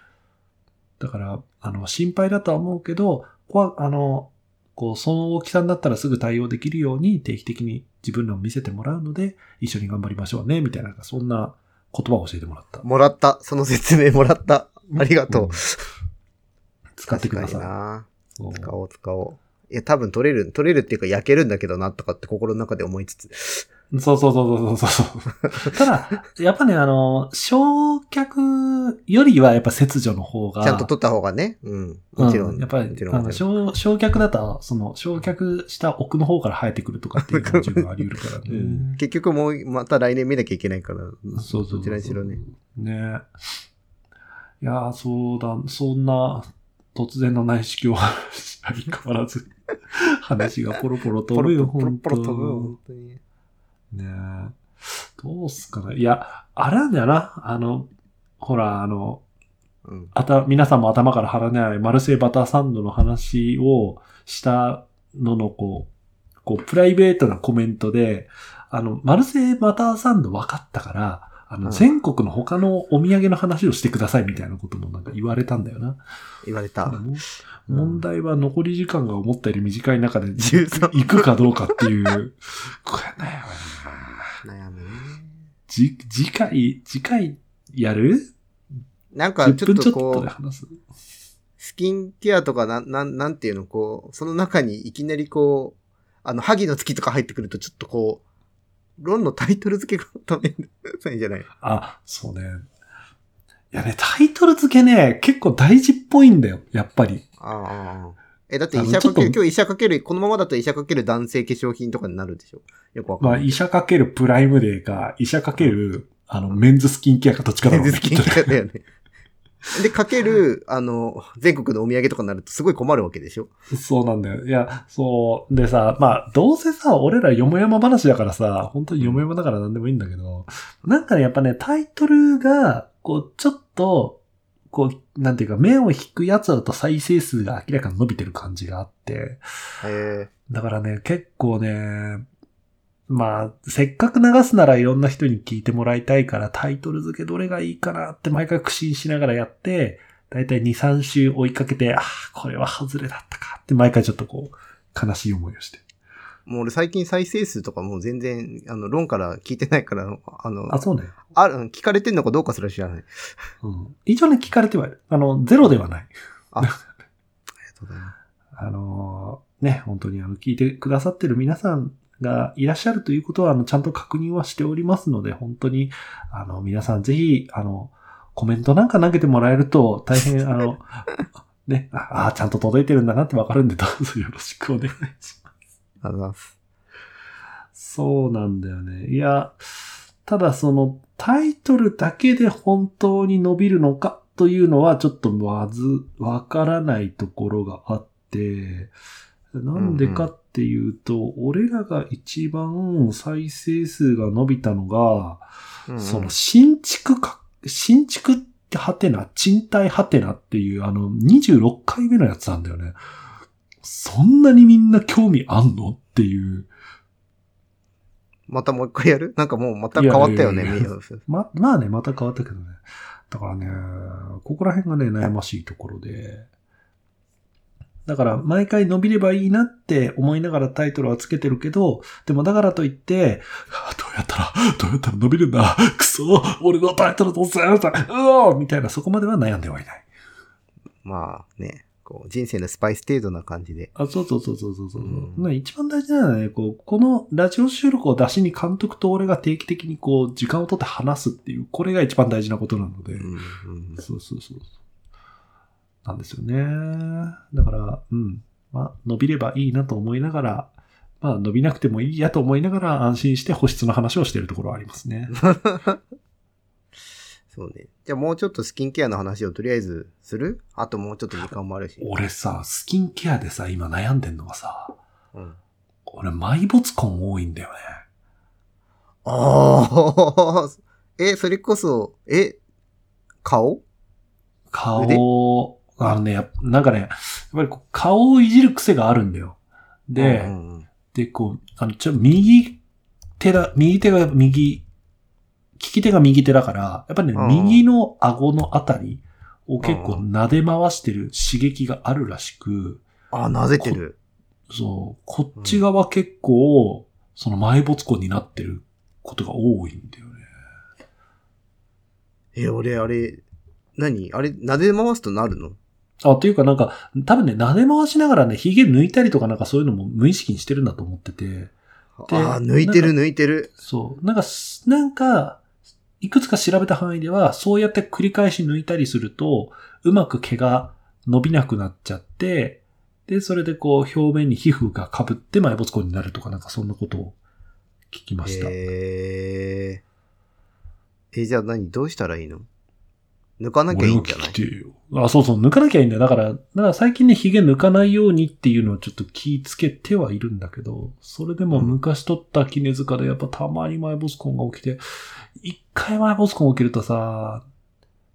だから、あの、心配だとは思うけど、こあの、こう、その大きさになったらすぐ対応できるように定期的に自分のを見せてもらうので、一緒に頑張りましょうね、みたいな、そんな言葉を教えてもらった。もらった。その説明もらった。ありがとう。ん使ってください。使おう、使おう。いや、多分取れる、取れるっていうか焼けるんだけどな、とかって心の中で思いつつ。そうそうそうそうそうそう。ただ、(laughs) やっぱね、あの、焼却よりはやっぱ切除の方が、ちゃんと取った方がね。うん。もちろん。うんやっぱりあの、焼焼却だと、その、焼却した奥の方から生えてくるとかっていうのも十分あり得るからね。うん結局もう、また来年見なきゃいけないから。そうそうそう。どちらにしろね。。ねいやーそうだ、そんな、突然の内視鏡は相変わらず、話がポロポロ飛ぶよ、ポロロ飛ぶよ、本当に。ねえ。どうすかね。いや、あれなんだよな。あの、ほら、あの、うん。あた、皆さんも頭から離れないマルセイバターサンドの話をしたのの、こう、こう、プライベートなコメントで、あの、マルセイバターサンド分かったから、あの、うん全国の他のお土産の話をしてくださいみたいなこともなんか言われたんだよな。言われた。も問題は残り時間が思ったより短い中で13 (laughs) 行くかどうかっていう。これね、悩むね。じ、次回、次回やる？なんか ?10 ちょっ分ちょっととこう、で話す？スキンケアとかなん、なん、なんていうの、こう、その中にいきなりこう、あの、萩の月とか入ってくるとちょっとこう、ロンのタイトル付けがダメないんじゃない？あ、そうね。いやね、タイトル付けね、結構大事っぽいんだよ、やっぱり。ああ。え、だって医者かける、今日医者かける、このままだと医者かける男性化粧品とかになるでしょ？よくわかんまあ。医者かけるプライムデーか、医者かける、あの、メンズスキンケアかどっちかだろうねスキンケアだよね。で、かける、あの、全国のお土産とかになるとすごい困るわけでしょ？そうなんだよ。いや、そう。でさ、まあ、どうせさ、俺らよもやま話だからさ、本当によもやまだから何でもいいんだけど、なんかね、やっぱね、タイトルが、こう、ちょっと、こう、なんていうか、目を引くやつだと再生数が明らかに伸びてる感じがあって、へだからね、結構ね、まあ、せっかく流すならいろんな人に聞いてもらいたいから、タイトル付けどれがいいかなって毎回苦心しながらやって、だいたい2、3週追いかけて、ああ、これは外れだったかって毎回ちょっとこう、悲しい思いをして。もう俺最近再生数とかもう全然、あの、論から聞いてないから、あの、あ、そうね。ある、聞かれてんのかどうかすら知らない。うん。一応ね、聞かれてはいる。あの、ゼロではない。あ、ありがとうございます。あのーね、本当にあの、聞いてくださってる皆さんがいらっしゃるということは、あの、ちゃんと確認はしておりますので、本当に、あの、皆さんぜひ、あの、コメントなんか投げてもらえると、大変、あの、ね、ああ、ちゃんと届いてるんだなってわかるんで、どうぞよろしくお願いします。ありがとうございます。そうなんだよね。いや、ただそのタイトルだけで本当に伸びるのかというのはちょっとまずわからないところがあって、なんでかっていうと、俺らが一番再生数が伸びたのが、うんうんその新築か、新築ってはてな、賃貸はてなっていうあの26回目のやつなんだよね。そんなにみんな興味あんのっていう。またもう一回やる？なんかもうまた変わったよね、いやいやいやみま、まあね、また変わったけどね。だからね、ここら辺がね、悩ましいところで。だから、毎回伸びればいいなって思いながらタイトルはつけてるけど、でもだからといって、はあどうやったら、どうやったら伸びるんだくそ俺のタイトルとせやったうおーみたいな、そこまでは悩んではいない。まあね、こう、人生のスパイス程度な感じで。あ、そうそうそうそうそうそう。うんまあ一番大事なのはね、こう、このラジオ収録を出しに監督と俺が定期的にこう、時間をとって話すっていう、これが一番大事なことなので。うんうんそうそうそう。なんですよね。だから、うん。まあ、伸びればいいなと思いながら、まあ、伸びなくてもいいやと思いながら安心して保湿の話をしているところはありますね。(laughs) そうね。じゃあもうちょっとスキンケアの話をとりあえずする？あともうちょっと時間もあるし。俺さ、スキンケアでさ、今悩んでんのがさ、うん。俺、埋没痕多いんだよね。ああ、(laughs) え、それこそ、え、顔？顔、あのね、なんかね、やっぱりこう顔をいじる癖があるんだよ。で、うんうんうんで、こう、あの、ちょ、右手だ、右手が右、利き手が右手だから、やっぱりね、うん右の顎のあたりを結構撫で回してる刺激があるらしく、あ、なぜてる。そう、こっち側結構、その埋没痕になってることが多いんだよね。え、俺、あれ、何？あれ、撫で回すとなるの？あ、というかなんか、多分ね、撫で回しながらね、髭抜いたりとかなんかそういうのも無意識にしてるんだと思ってて、でああ、抜いてる抜いてる。そう。なんかす、なんか、いくつか調べた範囲では、そうやって繰り返し抜いたりすると、うまく毛が伸びなくなっちゃって、で、それでこう、表面に皮膚が被って埋没痕になるとか、なんかそんなことを聞きました。へえ。え、じゃあ何どうしたらいいの？抜かなきゃいいんじゃない？あ、そうそう、抜かなきゃいいんだよ。だから、だから最近ね、髭抜かないようにっていうのをちょっと気ぃつけてはいるんだけど、それでも昔取った絹塚でやっぱたまに埋没痕が起きて、一回埋没痕起きるとさ、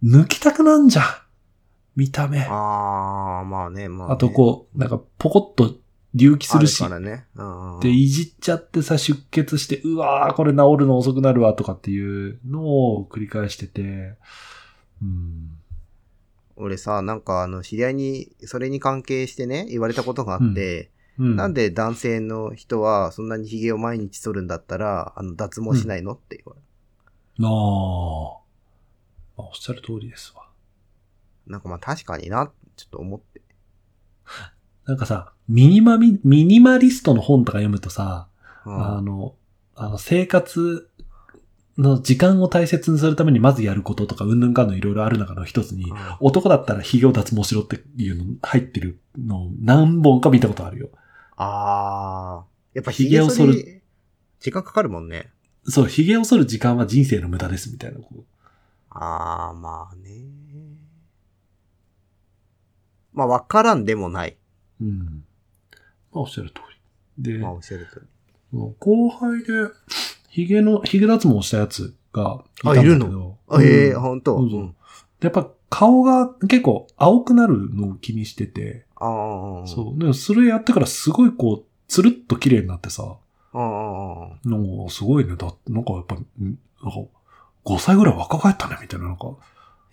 抜きたくなんじゃん。見た目。あああ、まあね、まあ、ね。とこう、なんかポコッと隆起するしあ、からね。うんうん。で、いじっちゃってさ、出血して、うわー、これ治るの遅くなるわ、とかっていうのを繰り返してて、うん。俺さ、なんかあの、知り合いに、それに関係してね、言われたことがあって、うん、なんで男性の人はそんなに髭を毎日剃るんだったら、あの、脱毛しないのって言われああ。まあ、おっしゃる通りですわ。なんかまあ確かにな、ちょっと思って。なんかさ、ミニマミ、ミニマリストの本とか読むとさ、うんあの、あの、生活の時間を大切にするためにまずやることとか、うんぬんかんのいろいろある中の一つに、うん男だったら髭を脱毛しろっていうの入ってるのを何本か見たことあるよ。ああ。やっぱ髭を剃る時間かかるもんね。そう、髭を剃る時間は人生の無駄ですみたいな。ああ、まあね。まあ、わからんでもない。うん。まあ、おっしゃる通り。で、まあ、おっしゃるとり。後輩で、髭の、髭脱毛したやつがいたんだけど。あいるの？あ、ええうんほんと？そうそうでやっぱ顔が結構青くなるのを気にしてて、ああ、う。そう。でもそれやってからすごいこう、つるっと綺麗になってさ、ああ。なんかすごいね。だなんかやっぱ、んなんか5歳ぐらい若返ったね、みたいな。なんか、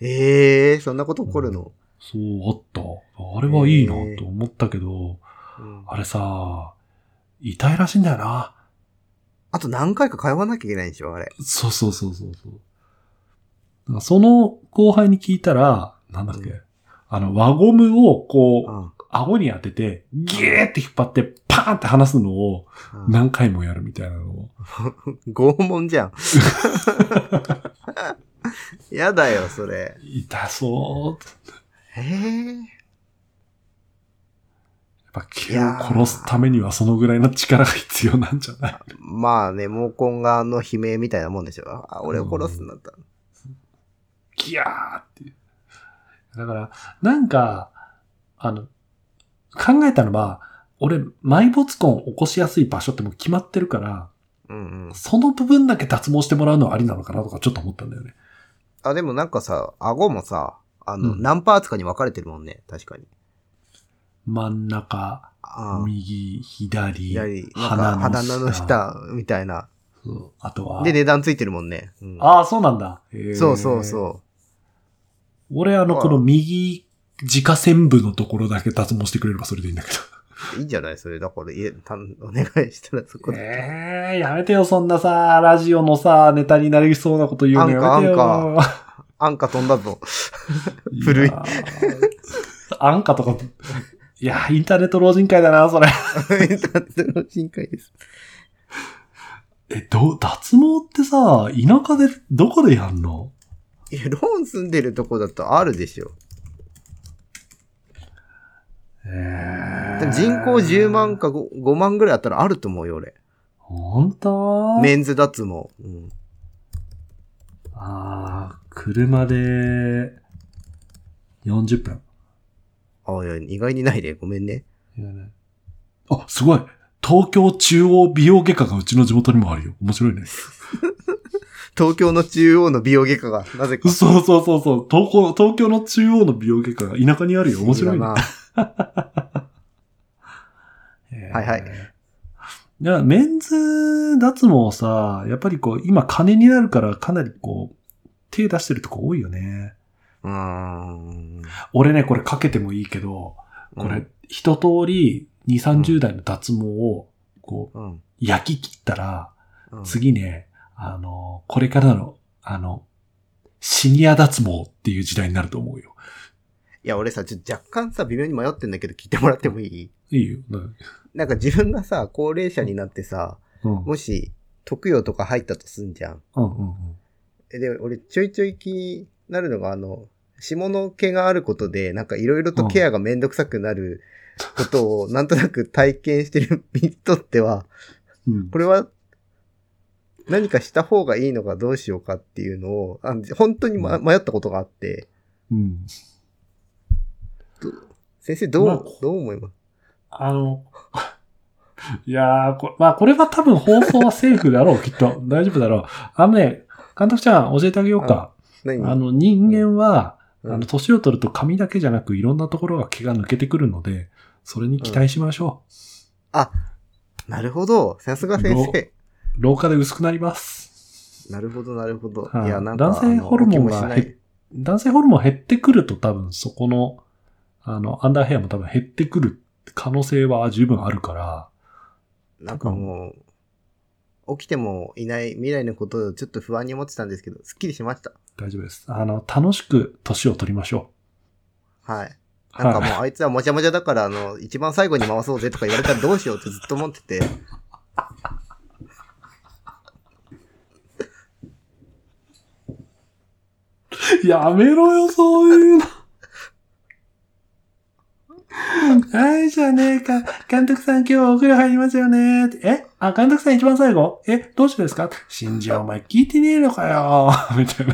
ええそんなこと起こるの、そうあった。あれはいいなと思ったけど、うんあれさ、痛いらしいんだよな。あと何回か通わなきゃいけないんでしょあれ。そうそうそうそうそその後輩に聞いたら、なんだっけ、うんあの、輪ゴムをこう、うん。顎に当てて、ギーって引っ張って、パーンって離すのをうん何回もやるみたいなのを。(laughs) 拷問じゃん。(laughs) やだよ、それ。痛そう。へえ。やっぱ毛を殺すためにはそのぐらいの力が必要なんじゃない？まあね、毛根がの悲鳴みたいなもんでしょ。あ、俺を殺すんだったら。ギャーっていう。だから、なんか、あの、考えたのは、俺、埋没痕を起こしやすい場所ってもう決まってるから、うんうん。その部分だけ脱毛してもらうのはありなのかなとかちょっと思ったんだよね。あ、でもなんかさ、顎もさ、あの、うん何パーツかに分かれてるもんね。確かに。真ん中、ああ。右、左、鼻の鼻の下みたいな。あとは。で、値段ついてるもんね。うんああ、そうなんだ。そうそうそ俺、あの、まあこの右、自家線部のところだけ脱毛してくれればそれでいいんだけど。う。(laughs) いいんじゃない？それ。だから、いえ、たんお願いしたらそこで。ええやめてよ、そんなさ、ラジオのさ、ネタになりそうなこと言うのやめてよ。アン安価飛んだぞ。古いやー。アンカとか、いや、インターネット老人会だな、それ。(laughs) インターネットの深海です。え、ど、脱毛ってさ、田舎で、どこでやんの？いや、ローン住んでるとこだとあるでしょ。えでも人口10万か 5, 5万ぐらいあったらあると思うよ、俺。ほんとメンズ脱毛。うん。ああ、車で、40分。あいや、意外にないで。ごめんね。いやねあ、すごい。東京中央美容外科がうちの地元にもあるよ。面白いね。(laughs) 東京の中央の美容外科が、なぜか。そうそうそうそう。東京東京の中央の美容外科が田舎にあるよ。面白いね。な。(laughs) はいはいいや、メンズ脱毛さ、やっぱりこう、今金になるからかなりこう、手出してるとこ多いよね。うーん。俺ね、これかけてもいいけど、これ、一通り2、30代の脱毛を、こう。焼き切ったら、うん。次ね、あの、これからの、あの、シニア脱毛っていう時代になると思うよ。いや、俺さ、ちょっと若干さ、微妙に迷ってんだけど聞いてもらってもいい？いいよ。う？んなんか自分がさ、高齢者になってさ、うん。もし、特養とか入ったとすんじゃん。うんうんうん。えで、俺、ちょいちょい気になるのが、あの、下の毛があることで、なんかいろいろとケアがめんどくさくなることを、なんとなく体験してる身にとっては、うんこれは、何かした方がいいのかどうしようかっていうのを、あ本当に、ま、迷ったことがあって、うん。先生どう、まあどう思います？あの、(laughs) いやー、こまあ、これは多分放送はセーフだろう、(laughs) きっと。大丈夫だろう。あのね、監督ちゃん教えてあげようか。何？あの、人間は、うんあの、年を取ると髪だけじゃなく、いろんなところが毛が抜けてくるので、それに期待しましょなるほど。さすが先生。う。老化で薄くなります。なるほど、なるほど。はいいや、なんか、男性ホルモンが男性ホルモン減ってくると多分そこの、あの、アンダーヘアも多分減ってくる可能性は十分あるから、なんかもう、起きてもいない未来のことをちょっと不安に思ってたんですけど、すっきりしました。大丈夫です。あの、楽しく年を取りましょはい。う。なんかもうはいあいつはもじゃもじゃだから、あの、一番最後に回そうぜとか言われたらどうしようってずっと思ってて。(laughs) やめろよ、そういうの。(laughs) はい、じゃあね、か、監督さん今日お風呂入りますよね。え？あ、監督さん一番最後？えどうしてですか新庄お前聞いてねえのかよ。(laughs) みたいな。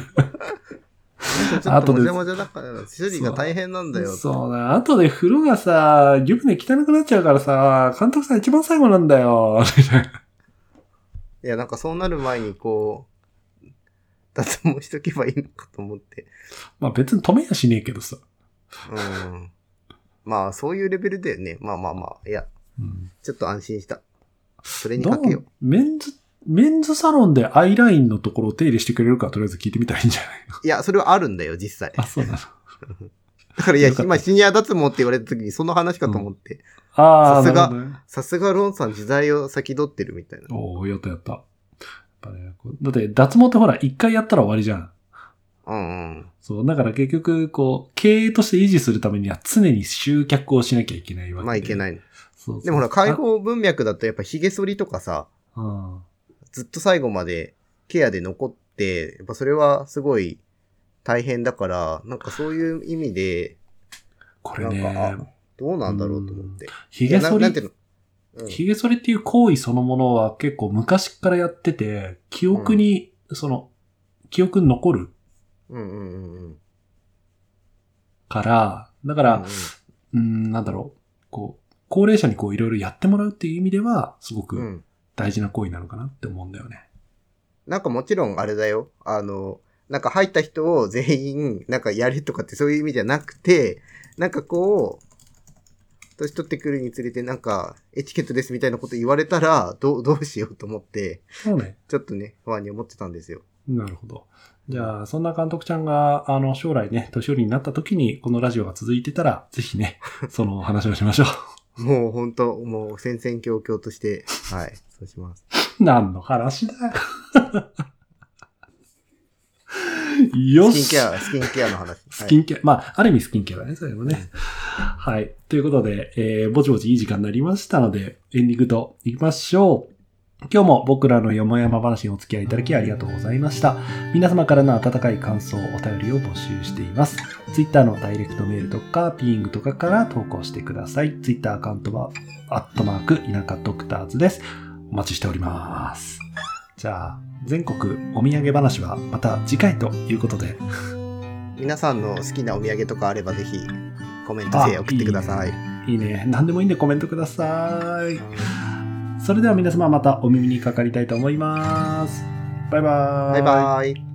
ちょっともじゃもじゃだから、処理が大変なんだよ。そうだ。後で風呂がさ、湯船汚くなっちゃうからさ、監督さん一番最後なんだよ。みたいないや、なんかそうなる前にこう、脱毛しとけばいいのかと思って。まあ別に止めやしねえけどさ。うん。まあ、そういうレベルだよね。まあまあまあ。いや、うんちょっと安心した。それにかけよう。メンズ、メンズサロンでアイラインのところを手入れしてくれるかとりあえず聞いてみたらいいんじゃない (laughs) いや、それはあるんだよ、実際。あ、そうなの。(laughs) だからいや今シニア脱毛って言われた時にその話かと思って。ああ、さすがねさすがロンさん時代を先取ってるみたいな。おおやったやった。だって脱毛ってほら、一回やったら終わりじゃん。うんうん。そう、だから結局、こう、経営として維持するためには常に集客をしなきゃいけないわけで。まあいけない。そうそうでもほら、解放文脈だとやっぱ髭剃りとかさ、あずっと最後までケアで残って、やっぱそれはすごい大変だから、なんかそういう意味で、これなんか、ねあ、どうなんだろうと思って。髭剃りななんて、いうの、うん、髭剃りっていう行為そのものは結構昔からやってて、記憶に、その、記憶に残るうんうんうんうん。から、だかうんら、うん、なんだろう、こう、高齢者にこういろいろやってもらうっていう意味では、すごくうんうん。大事な行為なのかなって思うんだよね。なんかもちろんあれだよ。あの、なんか入った人を全員、なんかやれとかってそういう意味じゃなくて、なんかこう、年取ってくるにつれてなんか、エチケットですみたいなこと言われたら、どう、どうしようと思って、そうね。ちょっとね、不安に思ってたんですよ。なるほど。じゃあ、そんな監督ちゃんが、あの、将来ね、年寄りになった時に、このラジオが続いてたら、ぜひね、(laughs) そのお話をしましょもう本当もう戦々恐々として、はい、そうします。う。何の話だよ。よし。スキンケア、スキンケアの話。スキンケア、まあ、ある意味スキンケアだね、それもね。はい。ということで、えー、ぼちぼちいい時間になりましたので、エンディングと行きましょう。今日も僕らのよもやま話にお付き合いいただきありがとうございました。皆様からの温かい感想、お便りを募集しています。Twitter のダイレクトメールとか、ピーイングとかから投稿してください。Twitter アカウントは、アットマーク、田舎ドクターズです。お待ちしております。じゃあ、全国お土産話はまた次回ということで、皆さんの好きなお土産とかあればぜひ、コメントで送ってください。いいね。何でもいいんでコメントください。それでは皆様またお耳にかかりたいと思います。バイバーイ。バイバイ。